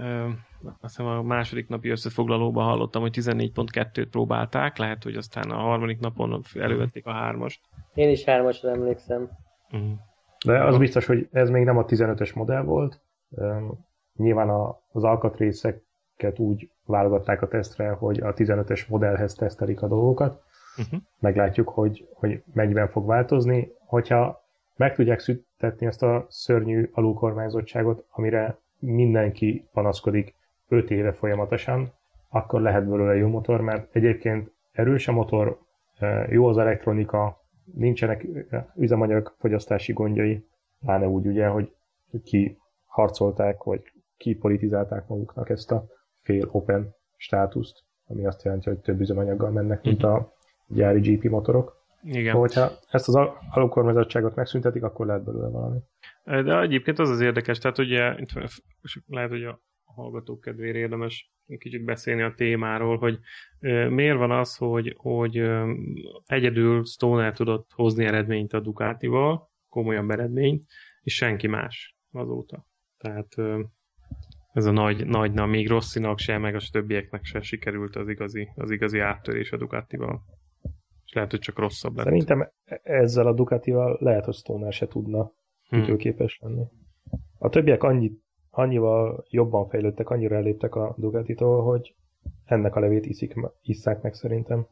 ö, azt hiszem a második napi összefoglalóban hallottam, hogy 14.2-t próbálták, lehet, hogy aztán a harmadik napon elővették a hármast. Én is hármasra emlékszem. Uh-huh. De az biztos, hogy ez még nem a 15-ös modell volt. Nyilván az alkatrészek úgy válogatták a tesztre, hogy a 15-es modellhez tesztelik a dolgokat. Uh-huh. Meglátjuk, hogy, hogy mennyiben fog változni. Hogyha meg tudják szüntetni ezt a szörnyű alulkormányzottságot, amire mindenki panaszkodik 5 éve folyamatosan, akkor lehet belőle jó motor, mert egyébként erős a motor, jó az elektronika, nincsenek üzemanyag fogyasztási gondjai, pláne úgy ugye, hogy ki harcolták, vagy kipolitizálták maguknak ezt a fél open státuszt, ami azt jelenti, hogy több üzemanyaggal mennek, mint mhm. a gyári GP motorok. Igen. Hogyha ezt az alulkormányzottságot megszüntetik, akkor lehet belőle valami. De egyébként az az érdekes, tehát ugye lehet, hogy a hallgatók kedvére érdemes kicsit beszélni a témáról, hogy miért van az, hogy, hogy egyedül Stoner tudott hozni eredményt a Ducatival, komolyabb eredményt, és senki más azóta. Tehát ez a nagy, nagy na, még Rosszinak se, meg a többieknek se sikerült az igazi, az igazi áttörés a Ducatival. És lehet, hogy csak rosszabb lett. Szerintem ezzel a Ducatival lehet, hogy Stoner se tudna hmm. ütőképes lenni. A többiek annyi, annyival jobban fejlődtek, annyira eléptek a Ducatitól, hogy ennek a levét iszik, isszák meg szerintem.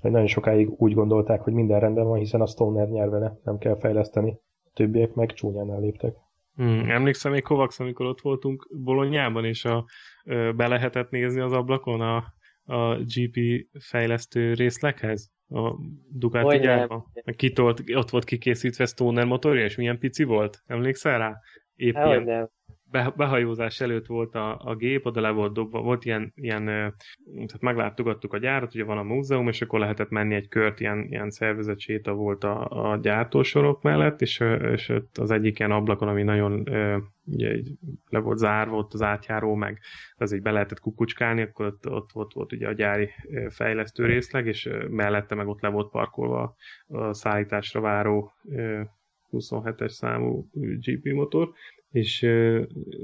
Hogy nagyon sokáig úgy gondolták, hogy minden rendben van, hiszen a Stoner nyer vele, nem kell fejleszteni. A többiek meg csúnyán elléptek. Hmm, emlékszem még Kovacs, amikor ott voltunk Bolonyában, és a, ö, be lehetett nézni az ablakon a, a GP fejlesztő részleghez? A Ducati gyárban? Kitolt, ott volt kikészítve Stoner motorja, és milyen pici volt? Emlékszel rá? Épp ilyen, nem behajózás előtt volt a, a gép, oda le volt dobva, volt ilyen, ilyen tehát meglátogattuk a gyárat, ugye van a múzeum, és akkor lehetett menni egy kört, ilyen, ilyen szervezetséta volt a, a gyártósorok mellett, és, és az egyik ilyen ablakon, ami nagyon ugye, le volt zárva, ott az átjáró, meg az így be lehetett kukucskálni, akkor ott, ott, ott volt ugye a gyári fejlesztő részleg, és mellette meg ott le volt parkolva a szállításra váró 27-es számú GP motor, és,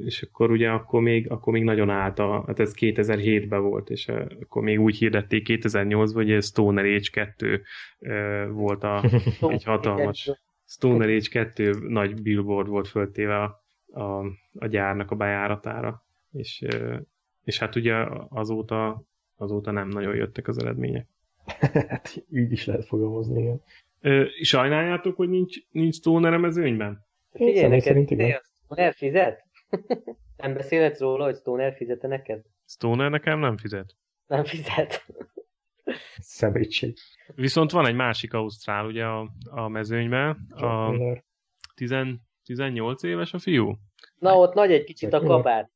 és akkor ugye akkor még, akkor még nagyon állt, a, hát ez 2007-ben volt, és akkor még úgy hirdették 2008-ban, hogy Stoner Age 2 volt a, [laughs] egy hatalmas Stoner Age 2 nagy billboard volt föltéve a, a, a gyárnak a bejáratára, és, és hát ugye azóta, azóta nem nagyon jöttek az eredmények. [laughs] hát így is lehet fogalmazni, igen. Sajnáljátok, hogy nincs, nincs Stoner a mezőnyben? Figyelj, neked Stoner fizet? nem beszélhetsz róla, hogy Stoner fizete neked? Stoner nekem nem fizet. Nem fizet. Szemétség. Viszont van egy másik Ausztrál ugye a, a mezőnyben. A 10, 18 éves a fiú? Na, ott nagy egy kicsit a kabát.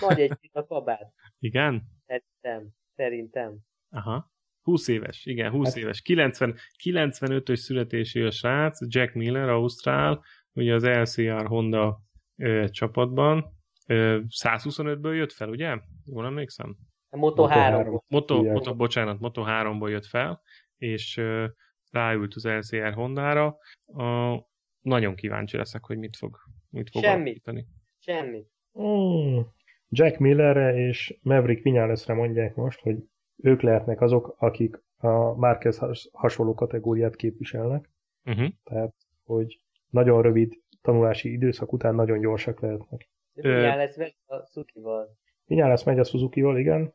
Nagy egy kicsit a kabát. Igen? Szerintem. Szerintem. Aha. 20 éves, igen, 20 hát. éves. 90, 95-ös születésű a srác, Jack Miller, Ausztrál, ugye az LCR Honda ö, csapatban, ö, 125-ből jött fel, ugye? Jól emlékszem? A Moto 3 Moto, Moto, bocsánat, Moto 3-ból jött fel, és ö, ráült az LCR Hondára. A, nagyon kíváncsi leszek, hogy mit fog, mit fog Semmi. alakítani. Semmi. Mm. Jack Millerre és Maverick Vinalesre mondják most, hogy ők lehetnek azok, akik a Marquez has- hasonló kategóriát képviselnek. Uh-huh. Tehát, hogy nagyon rövid tanulási időszak után nagyon gyorsak lehetnek. Mindjárt lesz vele a Sukival. Vinales megy a Suzuki-val, igen,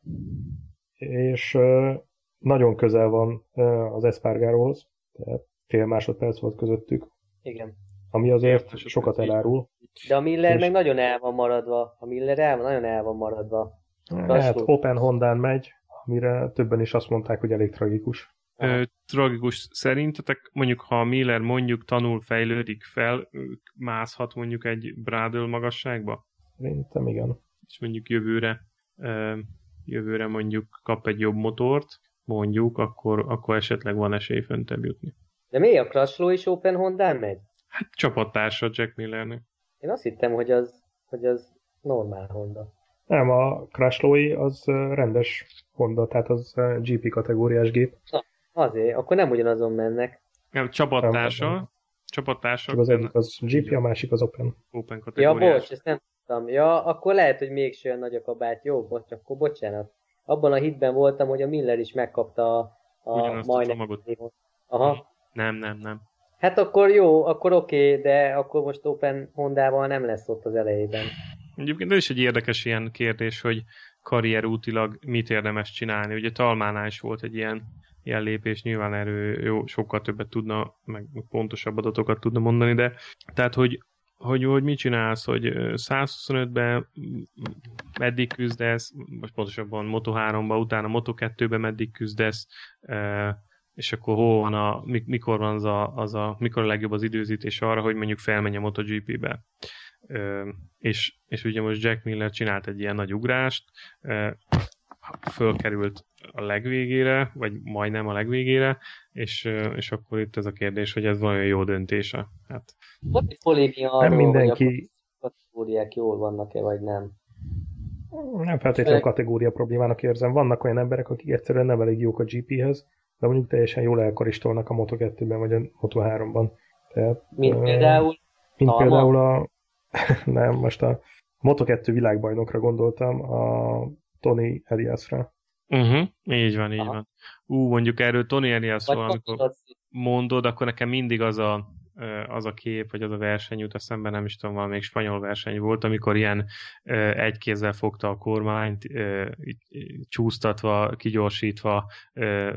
és nagyon közel van az Espargaróhoz, tehát fél másodperc volt közöttük, Igen. ami azért sokat elárul. De a Miller És- meg nagyon el van maradva. A Miller el van, nagyon el van maradva. Hát. Open Hondán megy, amire többen is azt mondták, hogy elég tragikus. Ö, tragikus szerintetek, mondjuk ha a Miller mondjuk tanul, fejlődik fel, mászhat mondjuk egy Bradle magasságba? Szerintem igen. És mondjuk jövőre, ö, jövőre mondjuk kap egy jobb motort, mondjuk, akkor, akkor esetleg van esély föntebb jutni. De mi a Crashlow is Open Hondán megy? Hát csapattársa Jack Millernek. Én azt hittem, hogy az, hogy az normál Honda. Nem, a Crashlow az rendes Honda, tehát az GP kategóriás gép. Azért, akkor nem ugyanazon mennek. Nem, csapattársa, csapattársa az egyik az GP, a másik az Open. Open Ja, kategóriás. bocs, ezt nem tudtam. Ja, akkor lehet, hogy még olyan nagy a kabát. Jó, bocs, akkor bocsánat. Abban a hitben voltam, hogy a Miller is megkapta a, a Ugyanazt a majdnem. Aha. Nem, nem, nem. Hát akkor jó, akkor oké, de akkor most Open Hondával nem lesz ott az elejében. Egyébként ez is egy érdekes ilyen kérdés, hogy karrierútilag mit érdemes csinálni. Ugye Talmánál is volt egy ilyen, ilyen lépés, nyilván erről jó, sokkal többet tudna, meg pontosabb adatokat tudna mondani, de tehát, hogy hogy, hogy mit csinálsz, hogy ö, 125-ben meddig küzdesz, most pontosabban Moto 3-ba, utána Moto 2-ben meddig küzdesz, és akkor hol van a, mik- mikor van az a, az a, mikor a legjobb az időzítés arra, hogy mondjuk felmenj a MotoGP-be. És, és ugye most Jack Miller csinált egy ilyen nagy ugrást, fölkerült a legvégére, vagy majdnem a legvégére, és, és akkor itt ez a kérdés, hogy ez vajon jó döntése. Hát, Volt egy polémia arról, Nem hogy mindenki, a kategóriák jól vannak-e, vagy nem. nem feltétlenül kategória problémának érzem. Vannak olyan emberek, akik egyszerűen nem elég jók a GP-hez, de mondjuk teljesen jól elkaristolnak a Moto2-ben vagy a Moto3-ban. Tehát, Mint például Mint Talma? például a... [laughs] nem, most a Moto2 világbajnokra gondoltam, a Tony Eliasra. uh-huh, így van, így Aha. van. Ú, mondjuk erről Tony Eliasról, amikor mondod, akkor nekem mindig az a, az a kép, vagy az a verseny jut eszembe, nem is tudom, valamelyik spanyol verseny volt, amikor ilyen egy kézzel fogta a kormányt, csúsztatva, kigyorsítva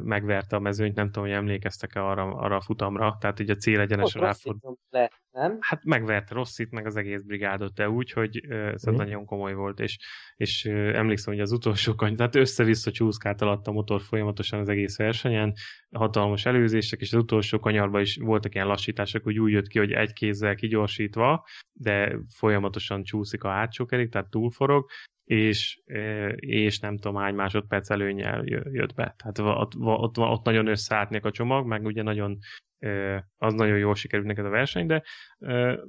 megverte a mezőnyt, nem tudom, hogy emlékeztek-e arra, arra a futamra, tehát így a cél egyenesen lett, nem? Hát megverte Rosszit, meg az egész brigádot, de úgy, hogy ö, ez Mhm. nagyon komoly volt, és, és emlékszem, hogy az utolsó kany, tehát össze-vissza csúszkált alatt a motor folyamatosan az egész versenyen, hatalmas előzések, és az utolsó kanyarban is voltak ilyen lassítások, hogy úgy jött ki, hogy egy kézzel kigyorsítva, de folyamatosan csúszik a hátsó kerék, tehát túlforog, és, és nem tudom hány másodperc előnyel jö- jött be. Tehát ott, ott, ott nagyon összeálltnék a csomag, meg ugye nagyon az nagyon jól sikerült neked a verseny, de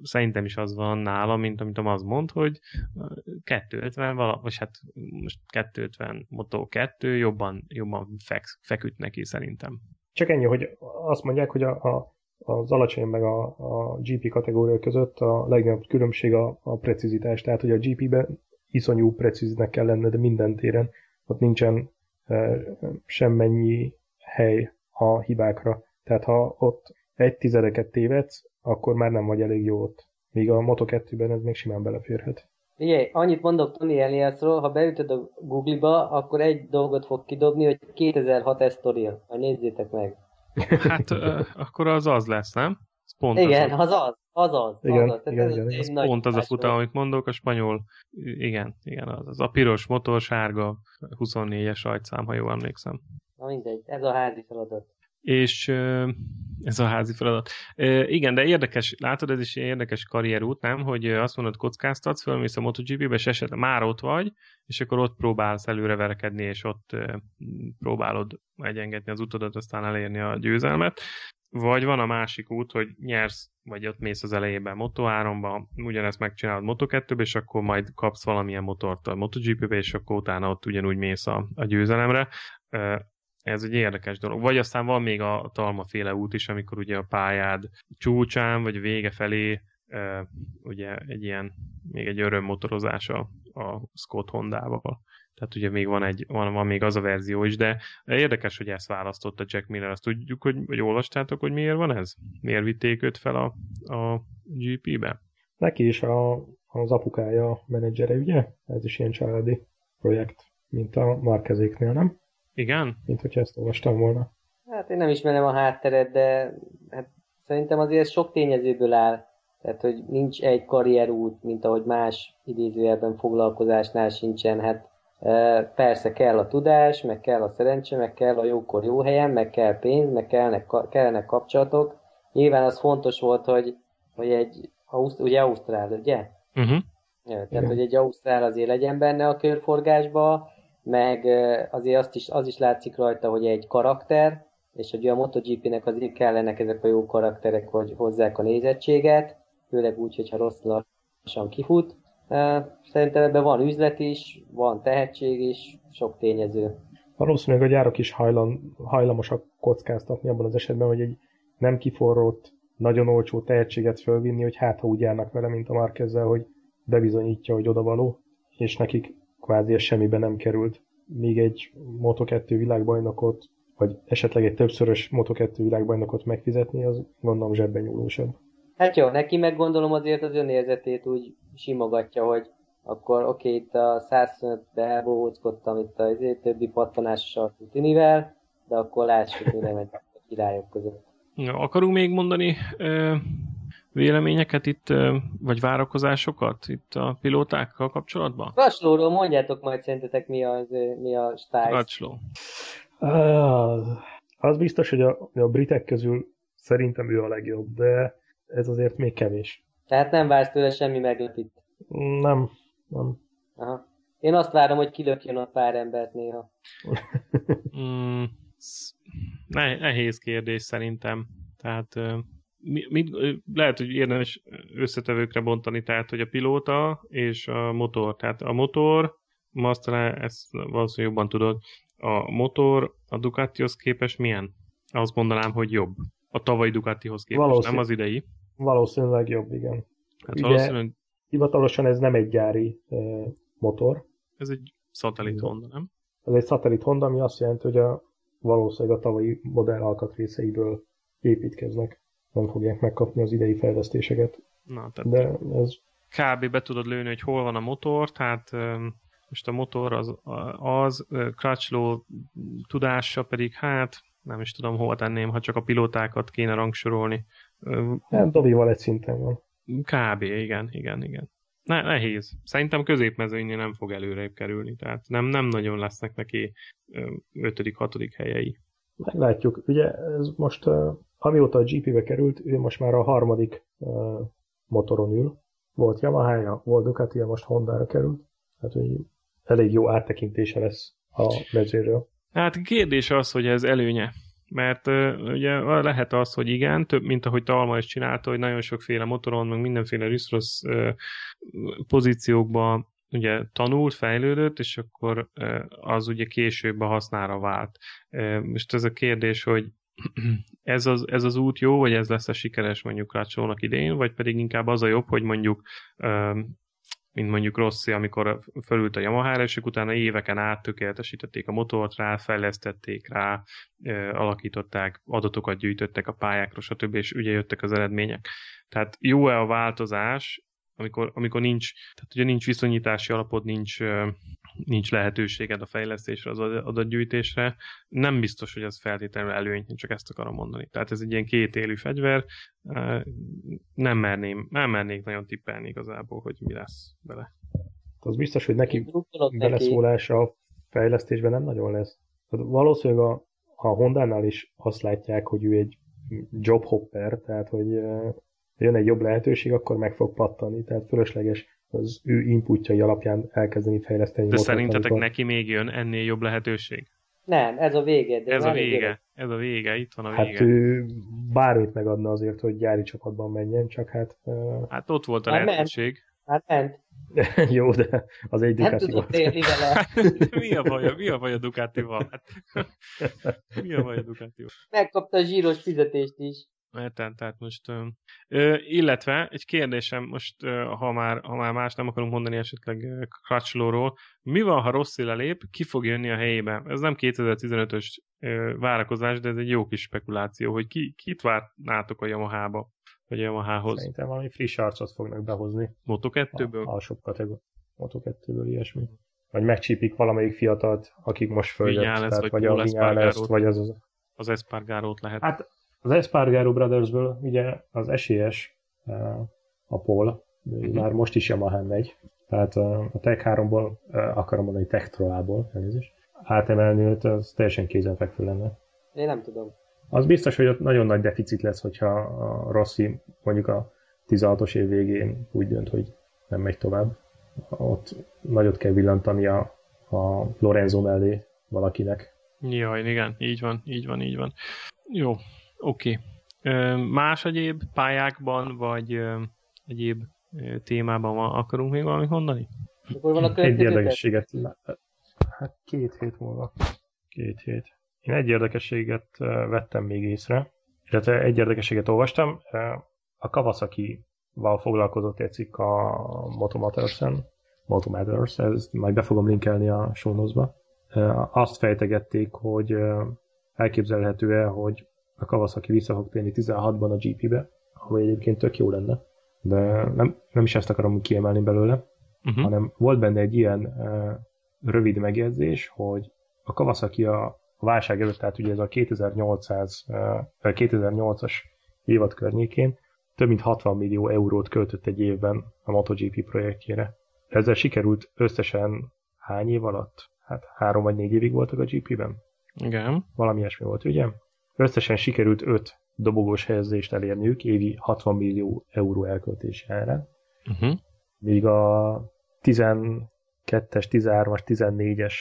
szerintem is az van nála, mint amit az mond, hogy ö, 250 vala, vagy hát most 250 Moto 2 jobban, jobban fek, feküdt neki szerintem. Csak ennyi, hogy azt mondják, hogy a, a, az alacsony meg a, a GP kategória között a legnagyobb különbség a, a precizitás. Tehát, hogy a GP-ben iszonyú precíznek kell lenned minden téren. Ott nincsen e, semmennyi hely a hibákra. Tehát ha ott egy tizedeket tévedsz, akkor már nem vagy elég jó ott. Míg a Moto2-ben ez még simán beleférhet. Figyelj, annyit mondok Tony Eliasról, ha beütöd a Google-ba, akkor egy dolgot fog kidobni, hogy 2006 Estoril. Majd nézzétek meg. [laughs] Hát ö, akkor az az lesz, nem? Ez pont Igen, az, az az. Az az. Igen, az, az. igen, ez igen, egy igen. pont az a futam, amit mondok, a spanyol, igen, igen, az, az a piros motor, sárga, 24-es rajtszám, ha jól emlékszem. Na mindegy, ez a házi feladat. És ez a házi feladat. Igen, de érdekes, látod, ez is érdekes karrierút, nem? Hogy azt mondod, kockáztatsz, fölmész a MotoGP-be, és esetleg már ott vagy, és akkor ott próbálsz előreverekedni, és ott próbálod egyengetni az utadat, aztán elérni a győzelmet. vagy van a másik út, hogy nyersz, vagy ott mész az elejében Moto3-ba, ugyanezt megcsinálod Moto2-be, és akkor majd kapsz valamilyen motort a MotoGP-be, és akkor utána ott ugyanúgy mész a, a győzelemre. Ez egy érdekes dolog. Vagy aztán van még a talmaféle út is, amikor ugye a pályád csúcsán, vagy vége felé ugye egy ilyen, még egy örömmotorozás a, a Scott Honda-val. Tehát ugye még van, egy, van, van még az a verzió is, de érdekes, hogy ezt választotta Jack Miller. Azt tudjuk, hogy, hogy olvastátok, hogy miért van ez? Miért vitték őt fel a, a GP-be? Neki is a, az apukája a menedzsere, ugye? Ez is ilyen családi projekt, mint a Markezéknél, nem? Igen? Mint hogyha ezt olvastam volna. Hát én nem ismerem a hátteret, de hát szerintem azért sok tényezőből áll. Tehát, hogy nincs egy karrierút, mint ahogy más idézőjelben foglalkozásnál sincsen. Hát Persze kell a tudás, meg kell a szerencse, meg kell a jókor jó helyen, meg kell pénz, meg kellnek, kellene kapcsolatok. Nyilván az fontos volt, hogy, hogy egy, ugye Ausztrál, ugye? Uh-huh. Ja, tehát, hogy egy Ausztrál azért legyen benne a körforgásba, meg azért azt is, az is látszik rajta, hogy egy karakter, és hogy a MotoGP-nek azért kellenek ezek a jó karakterek, hogy hozzák a nézettséget, főleg úgy, hogyha rossz lassan kifut. Szerintem ebben van üzlet is, van tehetség is, sok tényező. Valószínűleg a gyárok is hajlan, hajlamosak kockáztatni abban az esetben, hogy egy nem kiforrott, nagyon olcsó tehetséget fölvinni, hogy hát ha úgy járnak vele, mint a Markezzel, hogy bebizonyítja, hogy odavaló, és nekik kvázi ez semmibe nem került. Míg egy Moto2 világbajnokot, vagy esetleg egy többszörös Moto2 világbajnokot megfizetni, az gondolom zsebben nyúlósabb. Hát jó, neki meg gondolom azért az önérzetét úgy simogatja, hogy akkor oké, okay, itt a 125-be elbohóckodtam itt a azért, többi pattanással Tinivel, de akkor lássuk, hogy nem a [laughs] királyok között. Ja, akarunk még mondani ö, véleményeket itt, vagy várakozásokat itt a pilótákkal kapcsolatban? Racslóról mondjátok majd szerintetek mi, az, mi a stájsz. Racsló. Uh, az biztos, hogy a, a britek közül szerintem ő a legjobb, de ez azért még kevés. Tehát nem vársz tőle semmi meglepít? Nem, nem. Aha. Én azt várom, hogy kilökjön a pár embert néha. mm, nehéz kérdés szerintem. Tehát mi, mi, lehet, hogy érdemes összetevőkre bontani, tehát, hogy a pilóta és a motor. Tehát a motor, ma azt talán ezt valószínűleg jobban tudod, a motor a Ducatihoz képest milyen? Azt mondanám, hogy jobb. A tavalyi Ducatihoz képest, Valószínű. nem az idei. Valószínűleg jobb, igen. Hát Ugye, valószínűleg... hivatalosan ez nem egy gyári uh, motor. Ez egy szatellit Honda, nem? Ez egy szatellit Honda, ami azt jelenti, hogy a, valószínűleg a tavalyi modell alkatrészeiből építkeznek. Nem fogják megkapni az idei fejlesztéseket. Na, tehát De ez... Kb. be tudod lőni, hogy hol van a motor, tehát most a motor az, az Crutchlow tudása pedig hát nem is tudom hova tenném, ha csak a pilótákat kéne rangsorolni. Hát Dobival egy szinten van. Kb. igen, igen, igen. Ne, nehéz. Szerintem középmezőnynél nem fog előrébb kerülni, tehát nem, nem nagyon lesznek neki ötödik, hatodik helyei. Meglátjuk. Ugye ez most, amióta a GP-be került, ő most már a harmadik motoron ül. Volt Yamaha-ja, volt ducati most Honda-ra került. Tehát, hogy elég jó áttekintése lesz a mezőről. Hát kérdés az, hogy ez előnye. Mert uh, ugye lehet az, hogy igen, több, mint ahogy Talma is csinálta, hogy nagyon sokféle motoron, meg mindenféle rossz uh, pozíciókban ugye tanult, fejlődött, és akkor uh, az ugye később a hasznára vált. Uh, most ez a kérdés, hogy ez az, ez az út jó, vagy ez lesz a sikeres mondjuk Rácsónak idén, vagy pedig inkább az a jobb, hogy mondjuk mint mondjuk Rossi, amikor felült a Yamaha-ra, és utána éveken át tökéletesítették a motort rá, fejlesztették rá, alakították, adatokat gyűjtöttek a pályákra, stb., és ugye jöttek az eredmények. Tehát jó-e a változás, amikor, amikor nincs, tehát ugye nincs viszonyítási alapod, nincs, nincs lehetőséged a fejlesztésre, az adatgyűjtésre, nem biztos, hogy ez feltétlenül előny, csak ezt akarom mondani. Tehát ez egy ilyen két élő fegyver, nem, merném, nem mernék nagyon tippelni igazából, hogy mi lesz vele. Az biztos, hogy neki beleszólása a fejlesztésben nem nagyon lesz. Tehát valószínűleg a, a Honda-nál is azt látják, hogy ő egy jobhopper, tehát hogy jön egy jobb lehetőség, akkor meg fog pattani, tehát fölösleges az ő inputjai alapján elkezdeni fejleszteni. De szerintetek amikor... neki még jön ennél jobb lehetőség? Nem, ez a vége. De ez nem a vége, vége. ez a vége, itt van a Hát vége. ő bármit megadna azért, hogy gyári csapatban menjen, csak hát uh, Hát ott volt a ment. lehetőség. Hát ment. [laughs] jó, de az egy Nem Ducati tudott volt. élni vele. [laughs] mi a baj, mi a baj a Ducatival? Hát, [laughs] mi a baj a Ducatival? Megkapta a zsíros fizetést is. Tehát, tehát most, ö, illetve egy kérdésem most, ö, ha már, ha már más nem akarunk mondani esetleg Crutchlow-ról, mi van, ha Rossi lelép, ki fog jönni a helyébe? Ez nem 2015-ös ö, várakozás, de ez egy jó kis spekuláció, hogy ki, kit várnátok a Yamaha-ba, vagy a Yamaha-hoz? Szerintem valami friss arcot fognak behozni. Moto A 2-ből? alsóbb kategória. Moto 2-ből ilyesmi. Vagy megcsípik valamelyik fiatalt, akik most följött. Vinyales, tehát vagy vagy a Espargarot. vagy az, az Az Espargarót lehet. Hát az Espargaro Brothersből ugye az esélyes eh, a Paul, Mhm. már most is Yamaha megy, tehát eh, a Tech 3-ból, eh, akarom mondani Tech Trollából, elnézést, átemelni őt, az teljesen kézenfekvő lenne. Én nem tudom. Az biztos, hogy ott nagyon nagy deficit lesz, hogyha a Rossi mondjuk a 16-os év végén úgy dönt, hogy nem megy tovább. Ott nagyot kell villantani a, a Lorenzo mellé valakinek. Jaj, igen, így van, így van, így van. Jó, oké. Ö, Más egyéb pályákban, vagy egyéb témában van, akarunk még valamit mondani? Mikor van a Egy érdekességet, hát két hét múlva. Két hét. Én egy érdekességet vettem még észre, illetve egy érdekességet olvastam. A Kawasaki-val foglalkozott egy cikk a Motomatters-en, Motomatters, ezt majd be fogom linkelni a show notes-ba. Azt fejtegették, hogy elképzelhető-e, hogy a Kawasaki vissza fog térni 16-ban a GP-be, ami egyébként tök jó lenne, de nem, nem is ezt akarom kiemelni belőle, Uh-huh. hanem volt benne egy ilyen uh, rövid megjegyzés, hogy a Kawasaki a, a válság előtt, tehát ugye ez a 2800, uh, 2008-as évad környékén több mint 60 millió eurót költött egy évben a MotoGP projektjére. Ezzel sikerült összesen hány év alatt? Hát három vagy négy évig voltak a GP-ben? Igen. Valami ilyesmi volt, ugye? Összesen sikerült öt dobogós helyezést elérniük évi 60 millió euró elköltésára Uh-huh. míg a 12-es, 13-as, 14-es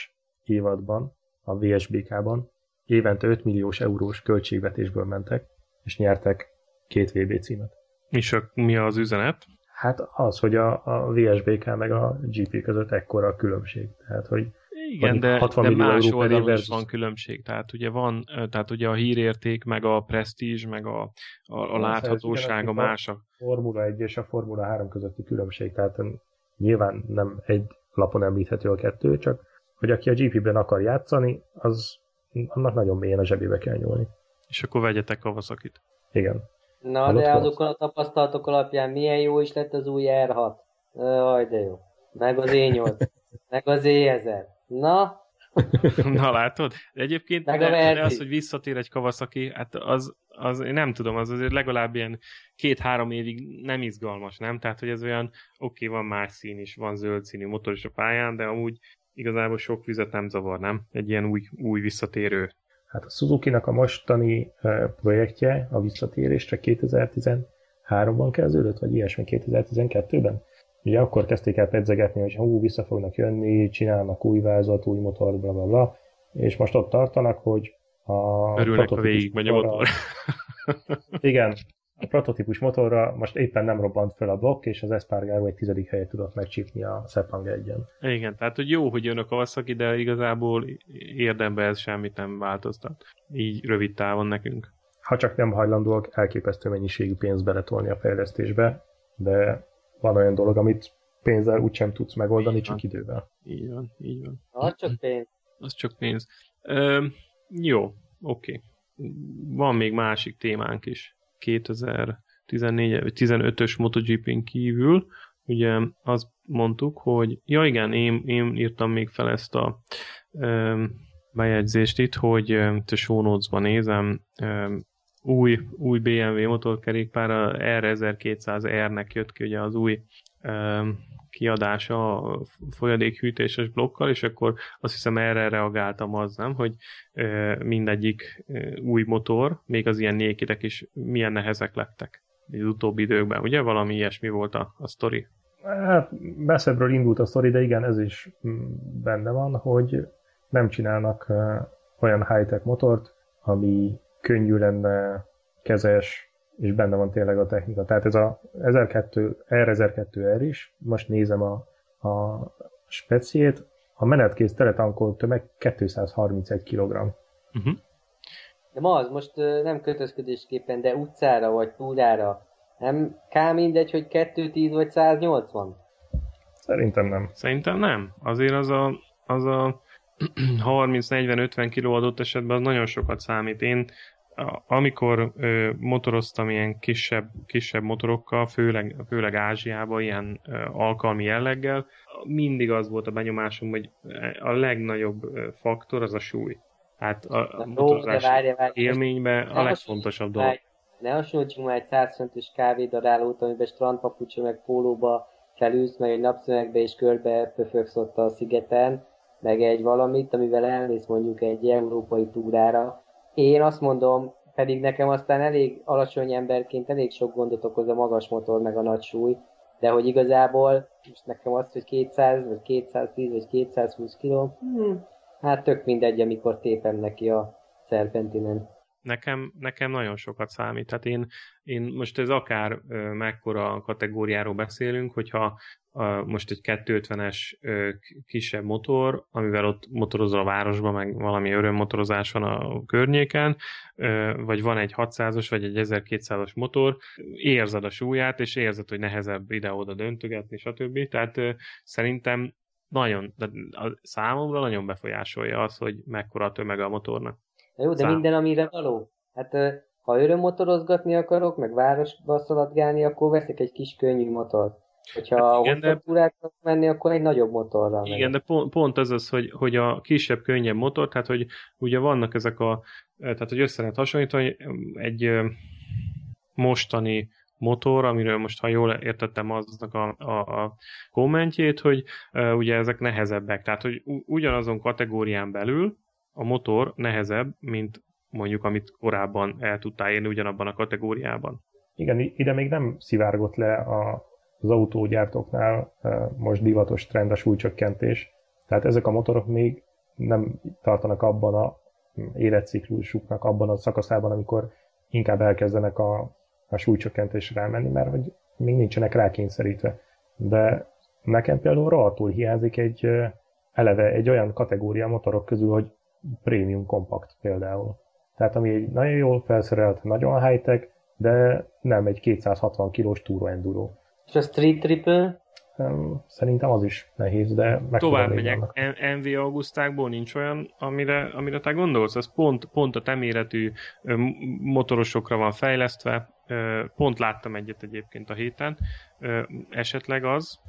évadban, a VSBK-ban évente 5 milliós eurós költségvetésből mentek, és nyertek két VB címet. És a, mi az üzenet? Hát az, hogy a, a VSBK meg a GP között ekkora a különbség. Tehát, hogy Igen, de, 60 de más oldalon is versus- van különbség. Tehát ugye van, tehát ugye a hírérték, meg a presztízs, meg a, a, a Persze, ez láthatósága ugyanaz, más. a- Formula 1 és a Formula 3 közötti különbség, tehát nyilván nem egy lapon említhető a kettő, csak hogy aki a GP-ben akar játszani, az annak nagyon mélyen a zsebébe kell nyúlni. És akkor vegyetek Kawasaki-t. Igen. Na, Hallott de azokon a tapasztalatok alapján milyen jó is lett az új R6. Jaj, de jó. Meg az E8. Meg az E1000. Na, [laughs] Na látod? De egyébként de, de az, hogy visszatér egy Kawasaki, hát az, az én nem tudom, az azért legalább ilyen két-három évig nem izgalmas, nem? Tehát, hogy ez olyan, oké, van más szín is, van zöld színű motor is a pályán, de amúgy igazából sok vizet nem zavar, nem? Egy ilyen új, új visszatérő. Hát a Suzuki-nak a mostani projektje, a visszatérésre 2013-ban kezdődött, vagy ilyesmi 2012-ben. Ugye akkor kezdték el pedzegetni, hogy hú, vissza fognak jönni, csinálnak új vázat, új motor, bla bla bla, és most ott tartanak, hogy a Örülnek, ha végig megy a motor. [laughs] Igen, a prototípus motorra most éppen nem robbant fel a blokk, és az Espargaro egy tizedik helyet tudott megcsípni a Sepang egyen. Igen, tehát hogy jó, hogy jön a Kawasaki, de igazából érdemben ez semmit nem változtat. Így rövid távon nekünk. Ha csak nem hajlandóak elképesztő mennyiségű pénzt beletolni a fejlesztésbe, de van olyan dolog, amit pénzzel úgysem tudsz megoldani, Így van. csak idővel. Így van, így van. az csak pénz. Az csak pénz. Ö, jó, oké. Van még másik témánk is. 2014 vagy 15-ös MotoGP-n kívül, ugye azt mondtuk, hogy ja igen, én, én írtam még fel ezt a ö, bejegyzést itt, hogy itt a show nézem, ö, új, új BMW motorkerékpár, a R1200R-nek jött ki ugye az új ö, kiadása a folyadékhűtéses blokkal, és akkor azt hiszem erre reagáltam az, nem, hogy ö, mindegyik ö, új motor, még az ilyen nékidek is milyen nehezek lettek az utóbbi időkben, ugye? Valami ilyesmi volt a, a sztori. Hát messzebbről indult a sztori, de igen, ez is mm, benne van, hogy nem csinálnak olyan high-tech motort, ami könnyű lenne, kezes, és benne van tényleg a technika. Tehát ez a 1002, R1002R is, most nézem a, a speciét, a menetkész teletankolt tömeg 231 kg. Uh-huh. De ma az most nem kötözködésképpen, de utcára vagy túrára nem kár mindegy, hogy 210 vagy 180? Szerintem nem. Szerintem nem. Azért az a, az a [clears throat] 30-40-50 kiló adott esetben az nagyon sokat számít. Én amikor ö, motoroztam ilyen kisebb, kisebb motorokkal, főleg, főleg Ázsiában, ilyen ö, alkalmi jelleggel, mindig az volt a benyomásom, hogy a legnagyobb faktor az a súly. Hát a, a motorozás élményben a legfontosabb dolog. Ne hasonlítsunk már egy 125-ös kávédarálót, amiben strandpapucsa meg pólóba felülsz, meg egy napszemekbe és körbe pöfögsz ott a szigeten, meg egy valamit, amivel elmész mondjuk egy európai túrára. Én azt mondom, pedig nekem aztán elég alacsony emberként elég sok gondot okoz a magas motor meg a nagy súly, de hogy igazából most nekem azt, hogy 200, vagy 210, vagy 220 kiló, hmm, hát tök mindegy, amikor tépem neki a szerpentinen nekem, nekem nagyon sokat számít. Hát én, én most ez akár mekkora kategóriáról beszélünk, hogyha ö, most egy 250-es ö, kisebb motor, amivel ott motorozol a városban, meg valami örömmotorozás van a környéken, vagy van egy 600-as, vagy egy 1200-as motor, érzed a súlyát, és érzed, hogy nehezebb ide-oda döntögetni, stb. Tehát szerintem nagyon, de a számomra nagyon befolyásolja az, hogy mekkora a tömeg a motornak. Na jó, de Szám. minden, amire való. Hát ha örömmotorozgatni akarok, meg városba szaladgálni, akkor veszek egy kis könnyű motort. Hogyha hát igen, de... menni, akkor egy nagyobb motorral Igen, megyek. de pont, pont az az, hogy, hogy a kisebb, könnyebb motor, tehát hogy ugye vannak ezek a, tehát hogy össze lehet hasonlítani, egy mostani motor, amiről most, ha jól értettem aznak a, a, a kommentjét, hogy uh, ugye ezek nehezebbek. Tehát, hogy ugyanazon kategórián belül a motor nehezebb, mint mondjuk amit korábban el tudtál érni ugyanabban a kategóriában. Igen, ide még nem szivárgott le a, az autógyártóknál most divatos trend a súlycsökkentés. Tehát ezek a motorok még nem tartanak abban a életciklusuknak, abban a szakaszában, amikor inkább elkezdenek a, a súlycsökkentésre elmenni, mert hogy még nincsenek rákényszerítve. De nekem például rohadtul hiányzik egy eleve egy olyan kategória motorok közül, hogy prémium kompakt például. Tehát ami egy nagyon jól felszerelt, nagyon high-tech, de nem egy 260 kilós túró enduro. És a Street Triple? Szerintem az is nehéz, de meg Tovább megyek. MV Augustákból nincs olyan, amire, amire te gondolsz? Ez pont, pont a teméretű motorosokra van fejlesztve. Pont láttam egyet egyébként a héten. Esetleg az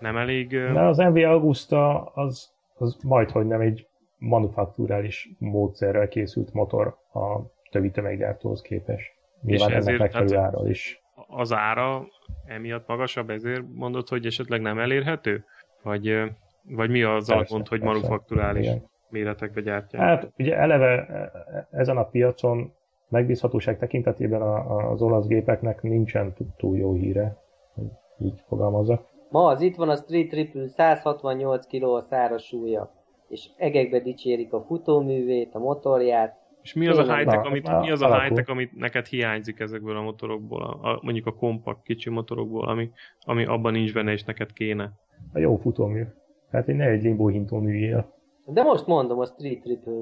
nem elég... De az MV Augusta az, az majd, hogy nem egy manufakturális módszerrel készült motor a többi tömeggyártóhoz képest. Nyilván és ennek megfelelő ára is. Az ára emiatt magasabb, ezért mondod, hogy esetleg nem elérhető? Vagy, vagy mi az persze, gond, hogy persze, manufakturális igen. méretekbe gyártják? Hát ugye eleve e, e, ezen a piacon megbízhatóság tekintetében az olasz gépeknek nincsen túl jó híre, hogy így fogalmazok. Ma az itt van a Street Triple 168 kg a száraz súlya és egekbe dicsérik a futóművét, a motorját. És mi az a high-tech, amit, mi az a high-tech, amit neked hiányzik ezekből a motorokból, a, a, mondjuk a kompakt kicsi motorokból, ami, ami abban nincs benne, és neked kéne? A jó futómű. Tehát egy ne egy limbo hintó műjél. De most mondom a Street Triple.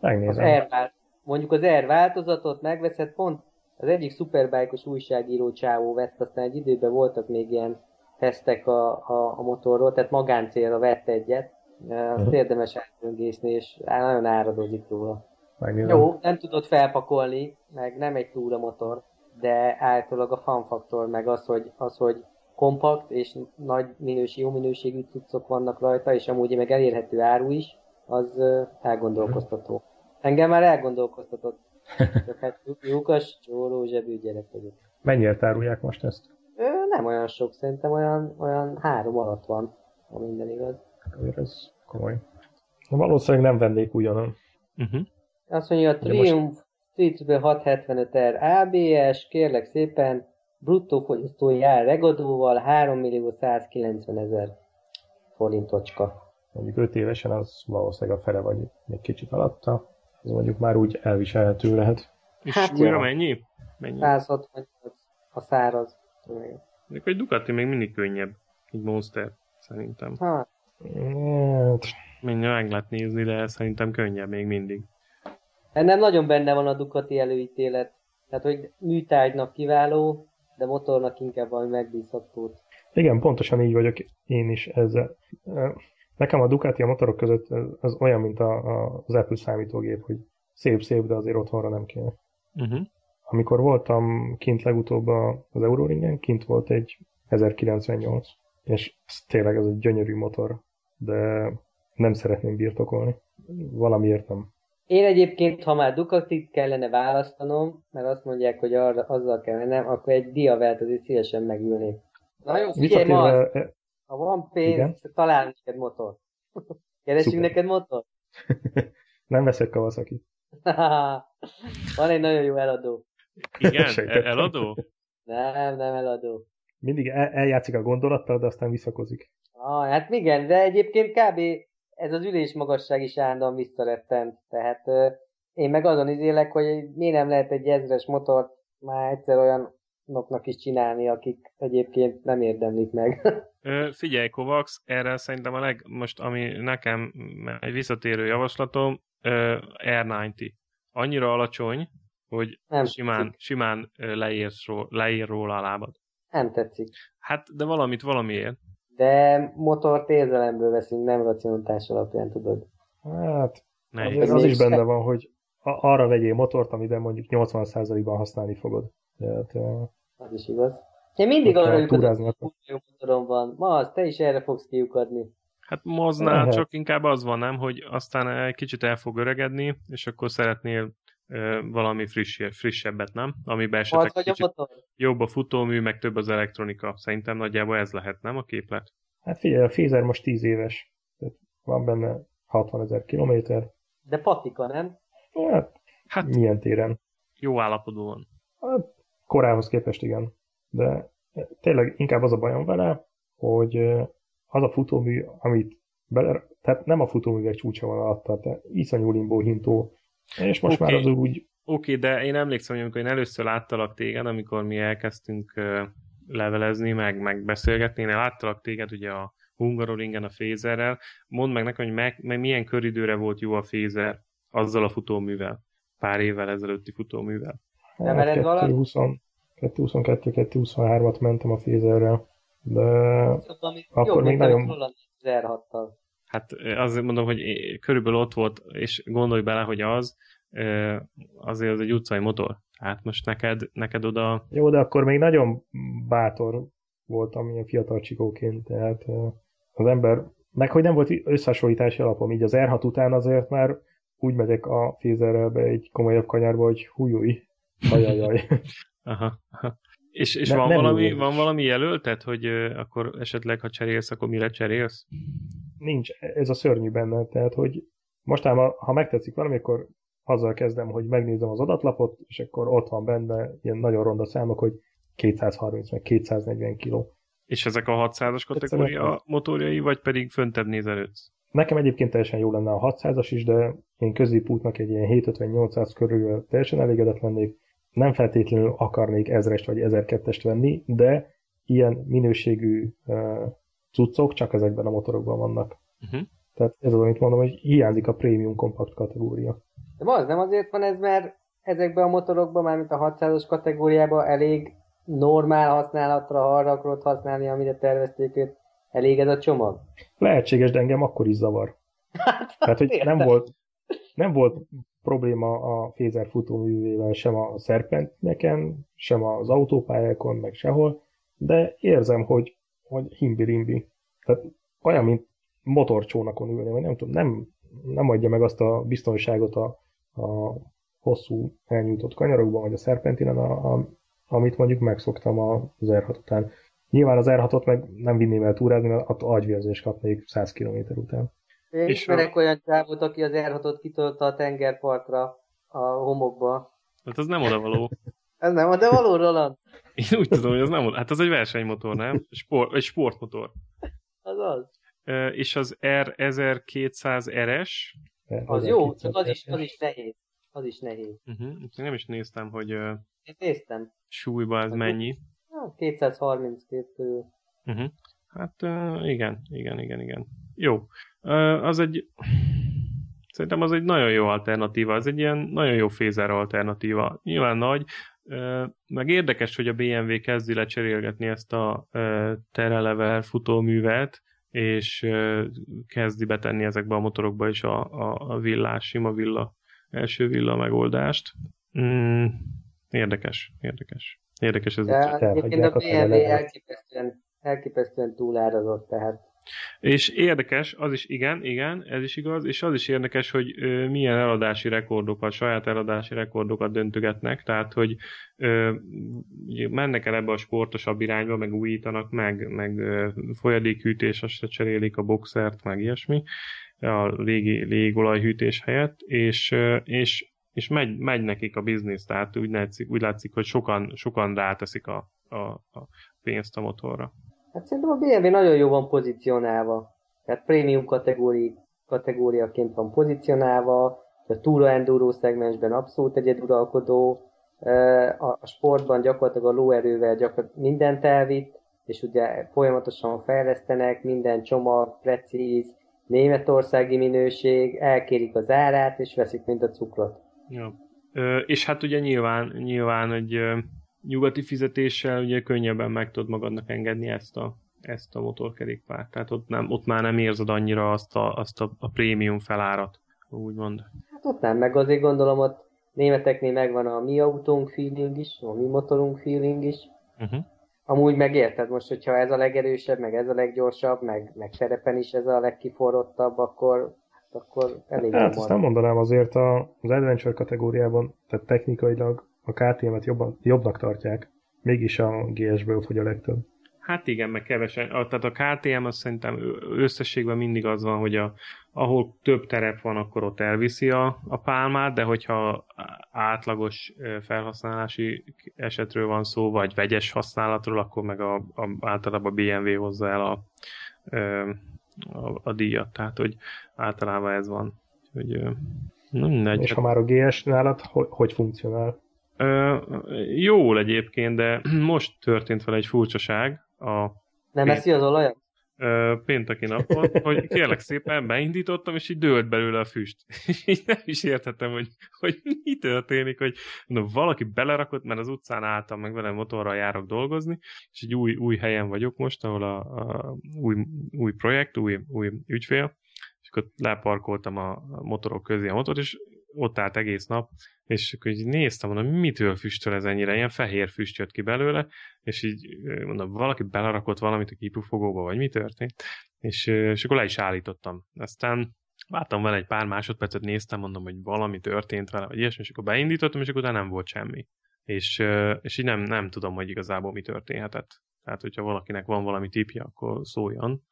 Megnézem. Az R, mondjuk az R változatot megveszed, pont az egyik szuperbike újságíró csávó vett, aztán egy időben voltak még ilyen tesztek a, a, a motorról, tehát magáncélra vett egyet, azt uh-huh. érdemes átböngészni, és nagyon áradozik róla. Megnézem. Jó, nem tudod felpakolni, meg nem egy túra motor, de általában a fanfaktor, meg az, hogy, az, hogy kompakt és nagy minőség, jó minőségű cuccok vannak rajta, és amúgy meg elérhető áru is, az elgondolkoztató. Engem már elgondolkoztatott. Csak hát lyukas, csóró, zsebű gyerek vagyok. Mennyire árulják most ezt? Ö, nem olyan sok, szerintem olyan, olyan három alatt van, ha minden igaz. Azért ez komoly. Valószínűleg nem vennék ugyanon. Uh-huh. Azt mondja, a Triumph Street 675R ABS, kérlek szépen, bruttó fogyasztói ár regadóval 3 millió 190 ezer forintocska. Mondjuk 5 évesen az valószínűleg a fele vagy még kicsit alatta. az mondjuk már úgy elviselhető lehet. És Hát újra jó. mennyi? Mennyi? 168 a száraz. Még egy Ducati még mindig könnyebb. Egy Monster, szerintem. Hát, Menj, meg lehet nézni, de szerintem könnyebb még mindig. Ennem nagyon benne van a Ducati előítélet. Tehát, hogy műtárgynak kiváló, de motornak inkább valami megbízhatót. igen, pontosan így vagyok én is ezzel. Nekem a Ducati a motorok között az olyan, mint a, a, az Apple számítógép, hogy szép-szép, de azért otthonra nem kéne. Uh-huh. Amikor voltam kint legutóbb a- az Euroringen, kint volt egy 1098, és ez tényleg ez egy gyönyörű motor, de nem szeretném birtokolni. Valamiért nem. Én egyébként, ha már Ducatit kellene választanom, mert azt mondják, hogy arra, azzal kell mennem, akkor egy Diavelt azért szívesen megülnék. Na jó, figyelj, e, ha van pénz, Igen? találunk neked motor. [laughs] Keresünk Szuper. neked motor? [laughs] nem veszek Kawasaki. [laughs] van egy nagyon jó eladó. Igen, e- eladó? Nem, nem eladó. Mindig el, eljátszik a gondolattal, de aztán visszakozik. Ah, hát igen, de egyébként kb. Ez az ülés magasság is állandóan visszarettent. Tehát én meg azon izélek, hogy miért nem lehet egy ezres motort már egyszer olyanoknak is csinálni, akik egyébként nem érdemlik meg. [laughs] Ö, figyelj, Kovacs, erre szerintem a leg, most ami nekem egy visszatérő javaslatom, ö, R90. Annyira alacsony, hogy Nem simán, tetszik. simán ró, leír róla a lábad. Nem tetszik. Hát, de valamit valamiért. De motort érzelemből veszünk, nem racionalitás alapján, tudod. Hát, azért az is se- benne van, hogy a- arra vegyél motort, amiben mondjuk 80%-ban használni fogod. Tehát, eh, Az is igaz. Én mindig arra túrázni hogy motorom van. Ma az, te is erre fogsz kiukadni. Hát moznál Lehet. csak inkább az van, nem, hogy aztán egy kicsit el fog öregedni, és akkor szeretnél valami friss, frissebbet, nem? Amiben esetleg vagy a kicsit motor? jobb a futómű, meg több az elektronika. Szerintem nagyjából ez lehet, nem a képlet? hát figyelj, a Fézer most 10 éves. Tehát van benne 60 ezer kilométer. De patika, nem? Hát, Hát milyen téren? jó állapotban van. Hát, korához képest igen. De tényleg inkább az a bajom vele, hogy az a futómű, amit bele, tehát nem a futóművek csúcsa van alatta, tehát iszonyú limbó hintó, és most Oké. már az úgy Oké, de én emlékszem, hogy amikor én először láttalak téged, amikor mi elkezdtünk levelezni, meg, meg beszélgetni, én láttalak téged ugye a Hungaroringen a Fézerrel. Mondd meg nekem, hogy meg, meg milyen köridőre volt jó a Fézer azzal a futóművel, pár évvel ezelőtti futóművel. Nem mered valami? 222-223-at mentem a Fézerrel, de Ami Akkor jobb, még mint nagyon- amit Roland az R6-tal. Hát azért mondom, hogy körülbelül ott volt, és gondolj bele, hogy az, azért az egy utcai motor. Hát most neked, neked oda jó, de akkor még nagyon bátor voltam ilyen fiatal csikóként, tehát eh, az ember, meg hogy nem volt összehasonlítási alapom, így az R6 után azért már úgy megyek a Fézerrel be egy komolyabb kanyarba, hogy hújúj, ajajaj. [laughs] Aha, aha. És, és Ne- van, valami, van valami jelöltet, hogy ö, akkor esetleg, ha cserélsz, akkor mire cserélsz? Nincs, ez a szörnyű benne, tehát hogy mostában, ha megtetszik valami, akkor azzal kezdem, hogy megnézem az adatlapot, és akkor ott van benne ilyen nagyon ronda számok, hogy 230 meg 240 kiló. És ezek a 600-as kategória motorjai, vagy pedig föntebb nézelődsz? Nekem egyébként teljesen jó lenne a 600-as is, de én középútnak egy ilyen 750-800 körül teljesen elégedett lennék. Nem feltétlenül akarnék 1000-est vagy 1002-est venni, de ilyen minőségű uh, cuccok csak ezekben a motorokban vannak. Uh-huh. Tehát ez az, amit mondom, hogy hiányzik a prémium kompakt kategória. De az nem azért van ez, mert ezekben a motorokban, mármint a 600-as kategóriában elég normál használatra, ha arra akarod használni, amire tervezték őt, elég ez a csomag. Lehetséges, de engem akkor is zavar. Tehát, hogy nem volt, nem volt probléma a Fézer futóművével sem a szerpenteken, sem az autópályákon, meg sehol, de érzem, hogy, hogy himbi-rimbi. Tehát olyan, mint motorcsónakon ülni, vagy nem tudom, nem, nem adja meg azt a biztonságot a, a hosszú elnyújtott kanyarokban, vagy a szerpentinen, a, a, amit mondjuk megszoktam az R6 után. Nyilván az R6-ot meg nem vinném el túrázni, mert attól agyvérzést kapnék 100 km után. Én És ismerek olyan csávot, aki az R6-ot kitolta a tengerpartra, a homokba. Hát az nem odavaló. Ez nem, de való Roland. Én úgy tudom, hogy az nem. Hát az egy versenymotor, nem? Sport, egy sportmotor. Az az. Ö, És az R1200 RS, Az jó, csak az is, az is nehéz. Az is nehéz. Uh-huh. Nem is néztem, hogy uh, Én néztem. súlyba ez Az mennyi. Ah, 232 körül. Uh-huh. Hát uh, igen, igen, igen, igen. Jó. Uh, az egy... Szerintem az egy nagyon jó alternatíva, ez egy ilyen nagyon jó fézer alternatíva. Nyilván nagy, meg érdekes, hogy a BMW kezdi lecserélgetni ezt a Terelever futóművet, és kezdi betenni ezekbe a motorokba is a, a, a villás, sima villa, első villa megoldást. Mm, érdekes, érdekes. Érdekes ez. De a a BMW elképesztően, elképesztően túlárazott, tehát És érdekes, az is igen, igen, ez is igaz, és az is érdekes, hogy ö, milyen eladási rekordokat, saját eladási rekordokat döntögetnek, tehát, hogy ö, mennek el ebbe a sportosabb irányba, meg újítanak, meg, meg ö, folyadékhűtés, azt se cserélik a boxert, meg ilyesmi, a régi légolajhűtés helyett, és, ö, és, és megy, megy nekik a biznisz, tehát úgy látszik, úgy látszik hogy sokan, sokan ráteszik a, a, a pénzt a motorra. Hát szerintem a BMW nagyon jó van pozícionálva. Tehát prémium kategóri, kategóriaként van pozícionálva, a Tourer Enduro szegmensben abszolút egyeduralkodó, a a sportban gyakorlatilag a lóerővel gyakorlatilag mindent elvitt, és ugye folyamatosan fejlesztenek, minden csomag, precíz, németországi minőség, elkérik az árát, és veszik mind a cukrot. Ja. Ö, és hát ugye nyilván, nyilván egy nyugati fizetéssel ugye könnyebben meg tudod magadnak engedni ezt a, ezt a motorkerékpárt. Tehát ott, nem, ott már nem érzed annyira azt a, azt a, a prémium felárat, úgymond. Hát ott nem, meg azért gondolom ott németeknél megvan a mi autónk feeling is, a mi motorunk feeling is. Uh-huh. Amúgy megérted most, hogyha ez a legerősebb, meg ez a leggyorsabb, meg, meg terepen is ez a legkiforrottabb, akkor, hát akkor elég Hát jó azt nem mondanám azért a, az Adventure kategóriában, tehát technikailag a KTM-et jobban, jobbnak tartják, mégis a GS-ből fogy a legtöbb. Hát igen, meg kevesen. A, tehát a KTM az szerintem összességben mindig az van, hogy a, ahol több terep van, akkor ott elviszi a, a pálmát, de hogyha átlagos felhasználási esetről van szó, vagy vegyes használatról, akkor meg a, a, általában a BMW hozza el a, a, a díjat. Tehát, hogy általában ez van. Hogy, mindegy. És ha már a GS nálad, hogy, hogy funkcionál? Ö, jól egyébként, de [clears throat] most történt vele egy furcsaság a Nem eszi az olajat? ö, pénteki napon, hogy kérlek szépen beindítottam, és így dőlt belőle a füst. [laughs] És így nem is értettem, hogy, hogy mi történik, hogy no, valaki belerakott, mert az utcán álltam, meg vele motorral járok dolgozni, és egy új, új helyen vagyok most, ahol a, a új, új projekt, új, új ügyfél, és akkor leparkoltam a motorok közé a motort, és ott állt egész nap, és akkor így néztem, mondom, mitől füstöl ez ennyire, ilyen fehér füst jött ki belőle, és így mondom, valaki belerakott valamit a kipufogóba, vagy mi történt, és, és akkor le is állítottam. Aztán vártam vele egy pár másodpercet, néztem, mondom, hogy valami történt vele, vagy ilyesmi, és akkor beindítottam, és akkor utána nem volt semmi. És, és így nem, nem tudom, hogy igazából mi történhetett. Tehát, hogyha valakinek van valami tipje, akkor szóljon.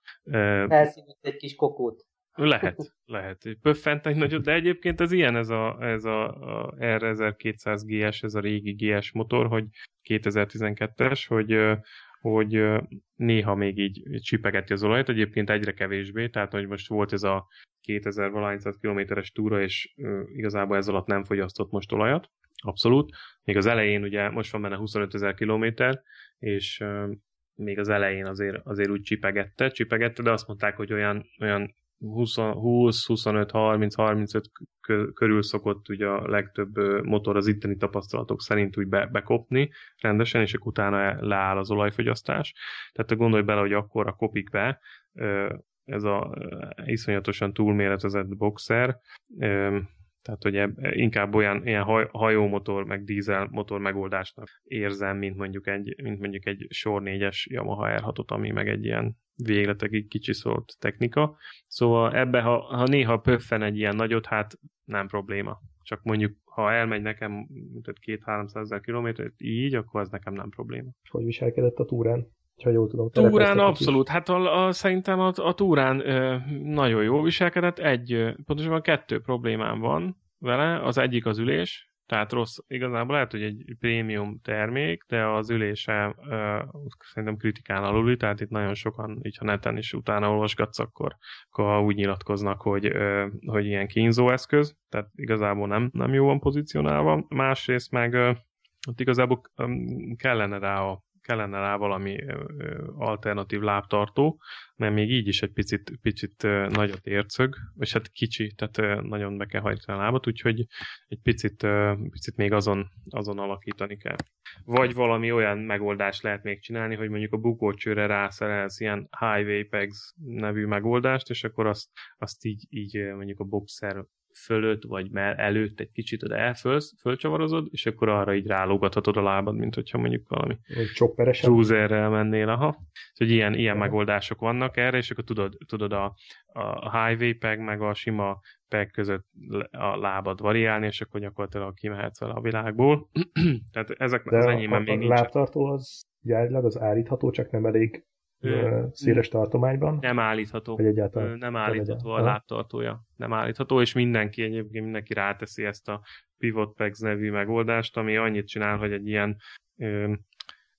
Elszívott egy kis kokót. Lehet, lehet. Pöffent egy nagyot, de egyébként ez ilyen, ez a, ez a, a R1200 GS, ez a régi GS motor, hogy 2012-es, hogy, hogy néha még így csipegeti az olajat, egyébként egyre kevésbé, tehát hogy most volt ez a 2000 valány kilométeres túra, és igazából ez alatt nem fogyasztott most olajat, abszolút. Még az elején ugye most van benne 25 ezer kilométer, és még az elején azért, azért úgy csipegette, csipegette, de azt mondták, hogy olyan, olyan 20, 20, 25, 30, 35 körül szokott ugye a legtöbb motor az itteni tapasztalatok szerint úgy be, bekopni rendesen, és akkor utána leáll az olajfogyasztás. Tehát gondolj bele, hogy akkor a kopik be ez a iszonyatosan túlméretezett boxer, tehát, hogy inkább olyan ilyen haj, hajómotor, meg dízel motor megoldásnak érzem, mint mondjuk egy, mint mondjuk egy sor 4-es Yamaha r ami meg egy ilyen végletekig kicsiszolt technika. Szóval ebbe, ha, ha néha pöffen egy ilyen nagyot, hát nem probléma. Csak mondjuk, ha elmegy nekem mint 2-300 ezer kilométert így, akkor az nekem nem probléma. Hogy viselkedett a túrán? Ha jól tudom. Túrán abszolút. Is. Hát a, a, szerintem a, a túrán ö, nagyon jó viselkedett. Egy, pontosabban kettő problémám van vele. Az egyik az ülés, tehát rossz, igazából lehet, hogy egy prémium termék, de az ülése uh, szerintem kritikán aluli, tehát itt nagyon sokan, így ha neten is utána olvasgatsz, akkor, akkor úgy nyilatkoznak, hogy, uh, hogy ilyen kínzó eszköz, tehát igazából nem, nem jó van pozícionálva. Másrészt meg uh, ott igazából um, kellene rá a kellene rá valami alternatív lábtartó, mert még így is egy picit, picit nagyot ércög, és hát kicsi, tehát nagyon be kell hajtani a lábat, úgyhogy egy picit, picit még azon, azon alakítani kell. Vagy valami olyan megoldást lehet még csinálni, hogy mondjuk a bukócsőre rászerelsz ilyen Highway Pegs nevű megoldást, és akkor azt, azt így, így mondjuk a boxer fölött, vagy már előtt egy kicsit oda elfölsz, fölcsavarozod, és akkor arra így rálógathatod a lábad, mint hogyha mondjuk valami cruiserrel mennél, aha. Hogy ilyen, ilyen megoldások vannak erre, és akkor tudod, tudod a, a highway peg meg a sima peg között a lábad variálni, és akkor gyakorlatilag kimehetsz vele a világból. [clears throat] Tehát ezek De az enyémben még nincs. A lábtartó az gyárilag az állítható, csak nem elég széles tartományban? Nem állítható. Vagy egyáltalán? Nem állítható a lábtartója. Nem állítható, és mindenki egyébként mindenki ráteszi ezt a Pivot Pegs nevű megoldást, ami annyit csinál, hogy egy ilyen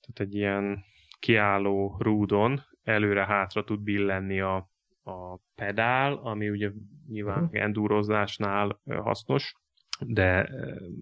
tehát egy ilyen kiálló rúdon előre-hátra tud billenni a, a pedál, ami ugye nyilván uh-huh. endurozásnál hasznos, de,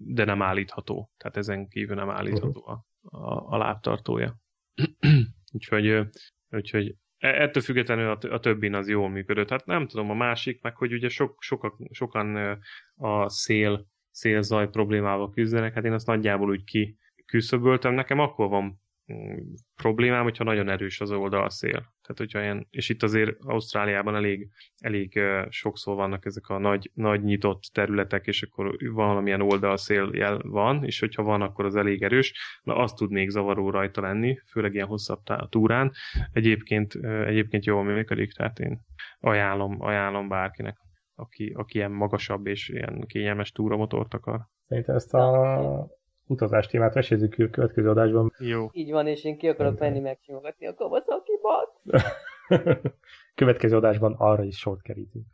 de nem állítható. Tehát ezen kívül nem állítható uh-huh. a, a, a lábtartója. [clears throat] Úgyhogy Úgyhogy e, ettől függetlenül a, a többin az jól működött. Hát nem tudom, a másik, meg hogy ugye sok, sokak, sokan a szél, szélzaj problémával küzdenek, hát én azt nagyjából úgy ki küszöböltem. Nekem akkor van Mm, problémám, hogyha nagyon erős az oldalszél. Tehát, hogyha ilyen, és itt azért Ausztráliában elég, elég sokszor vannak ezek a nagy, nagy nyitott területek, és akkor valamilyen oldalszél jel van, és hogyha van, akkor az elég erős. Na, az tud még zavaró rajta lenni, főleg ilyen hosszabb túrán. Egyébként, egyébként jól működik, tehát én ajánlom, ajánlom bárkinek, aki, aki ilyen magasabb és ilyen kényelmes túramotort akar. Szerintem ezt a utazás témát mesézzük a következő adásban. Jó. Így van, és én ki akarok menni megsimogatni a Kawasaki-bat. [laughs] következő adásban arra is sort kerítünk.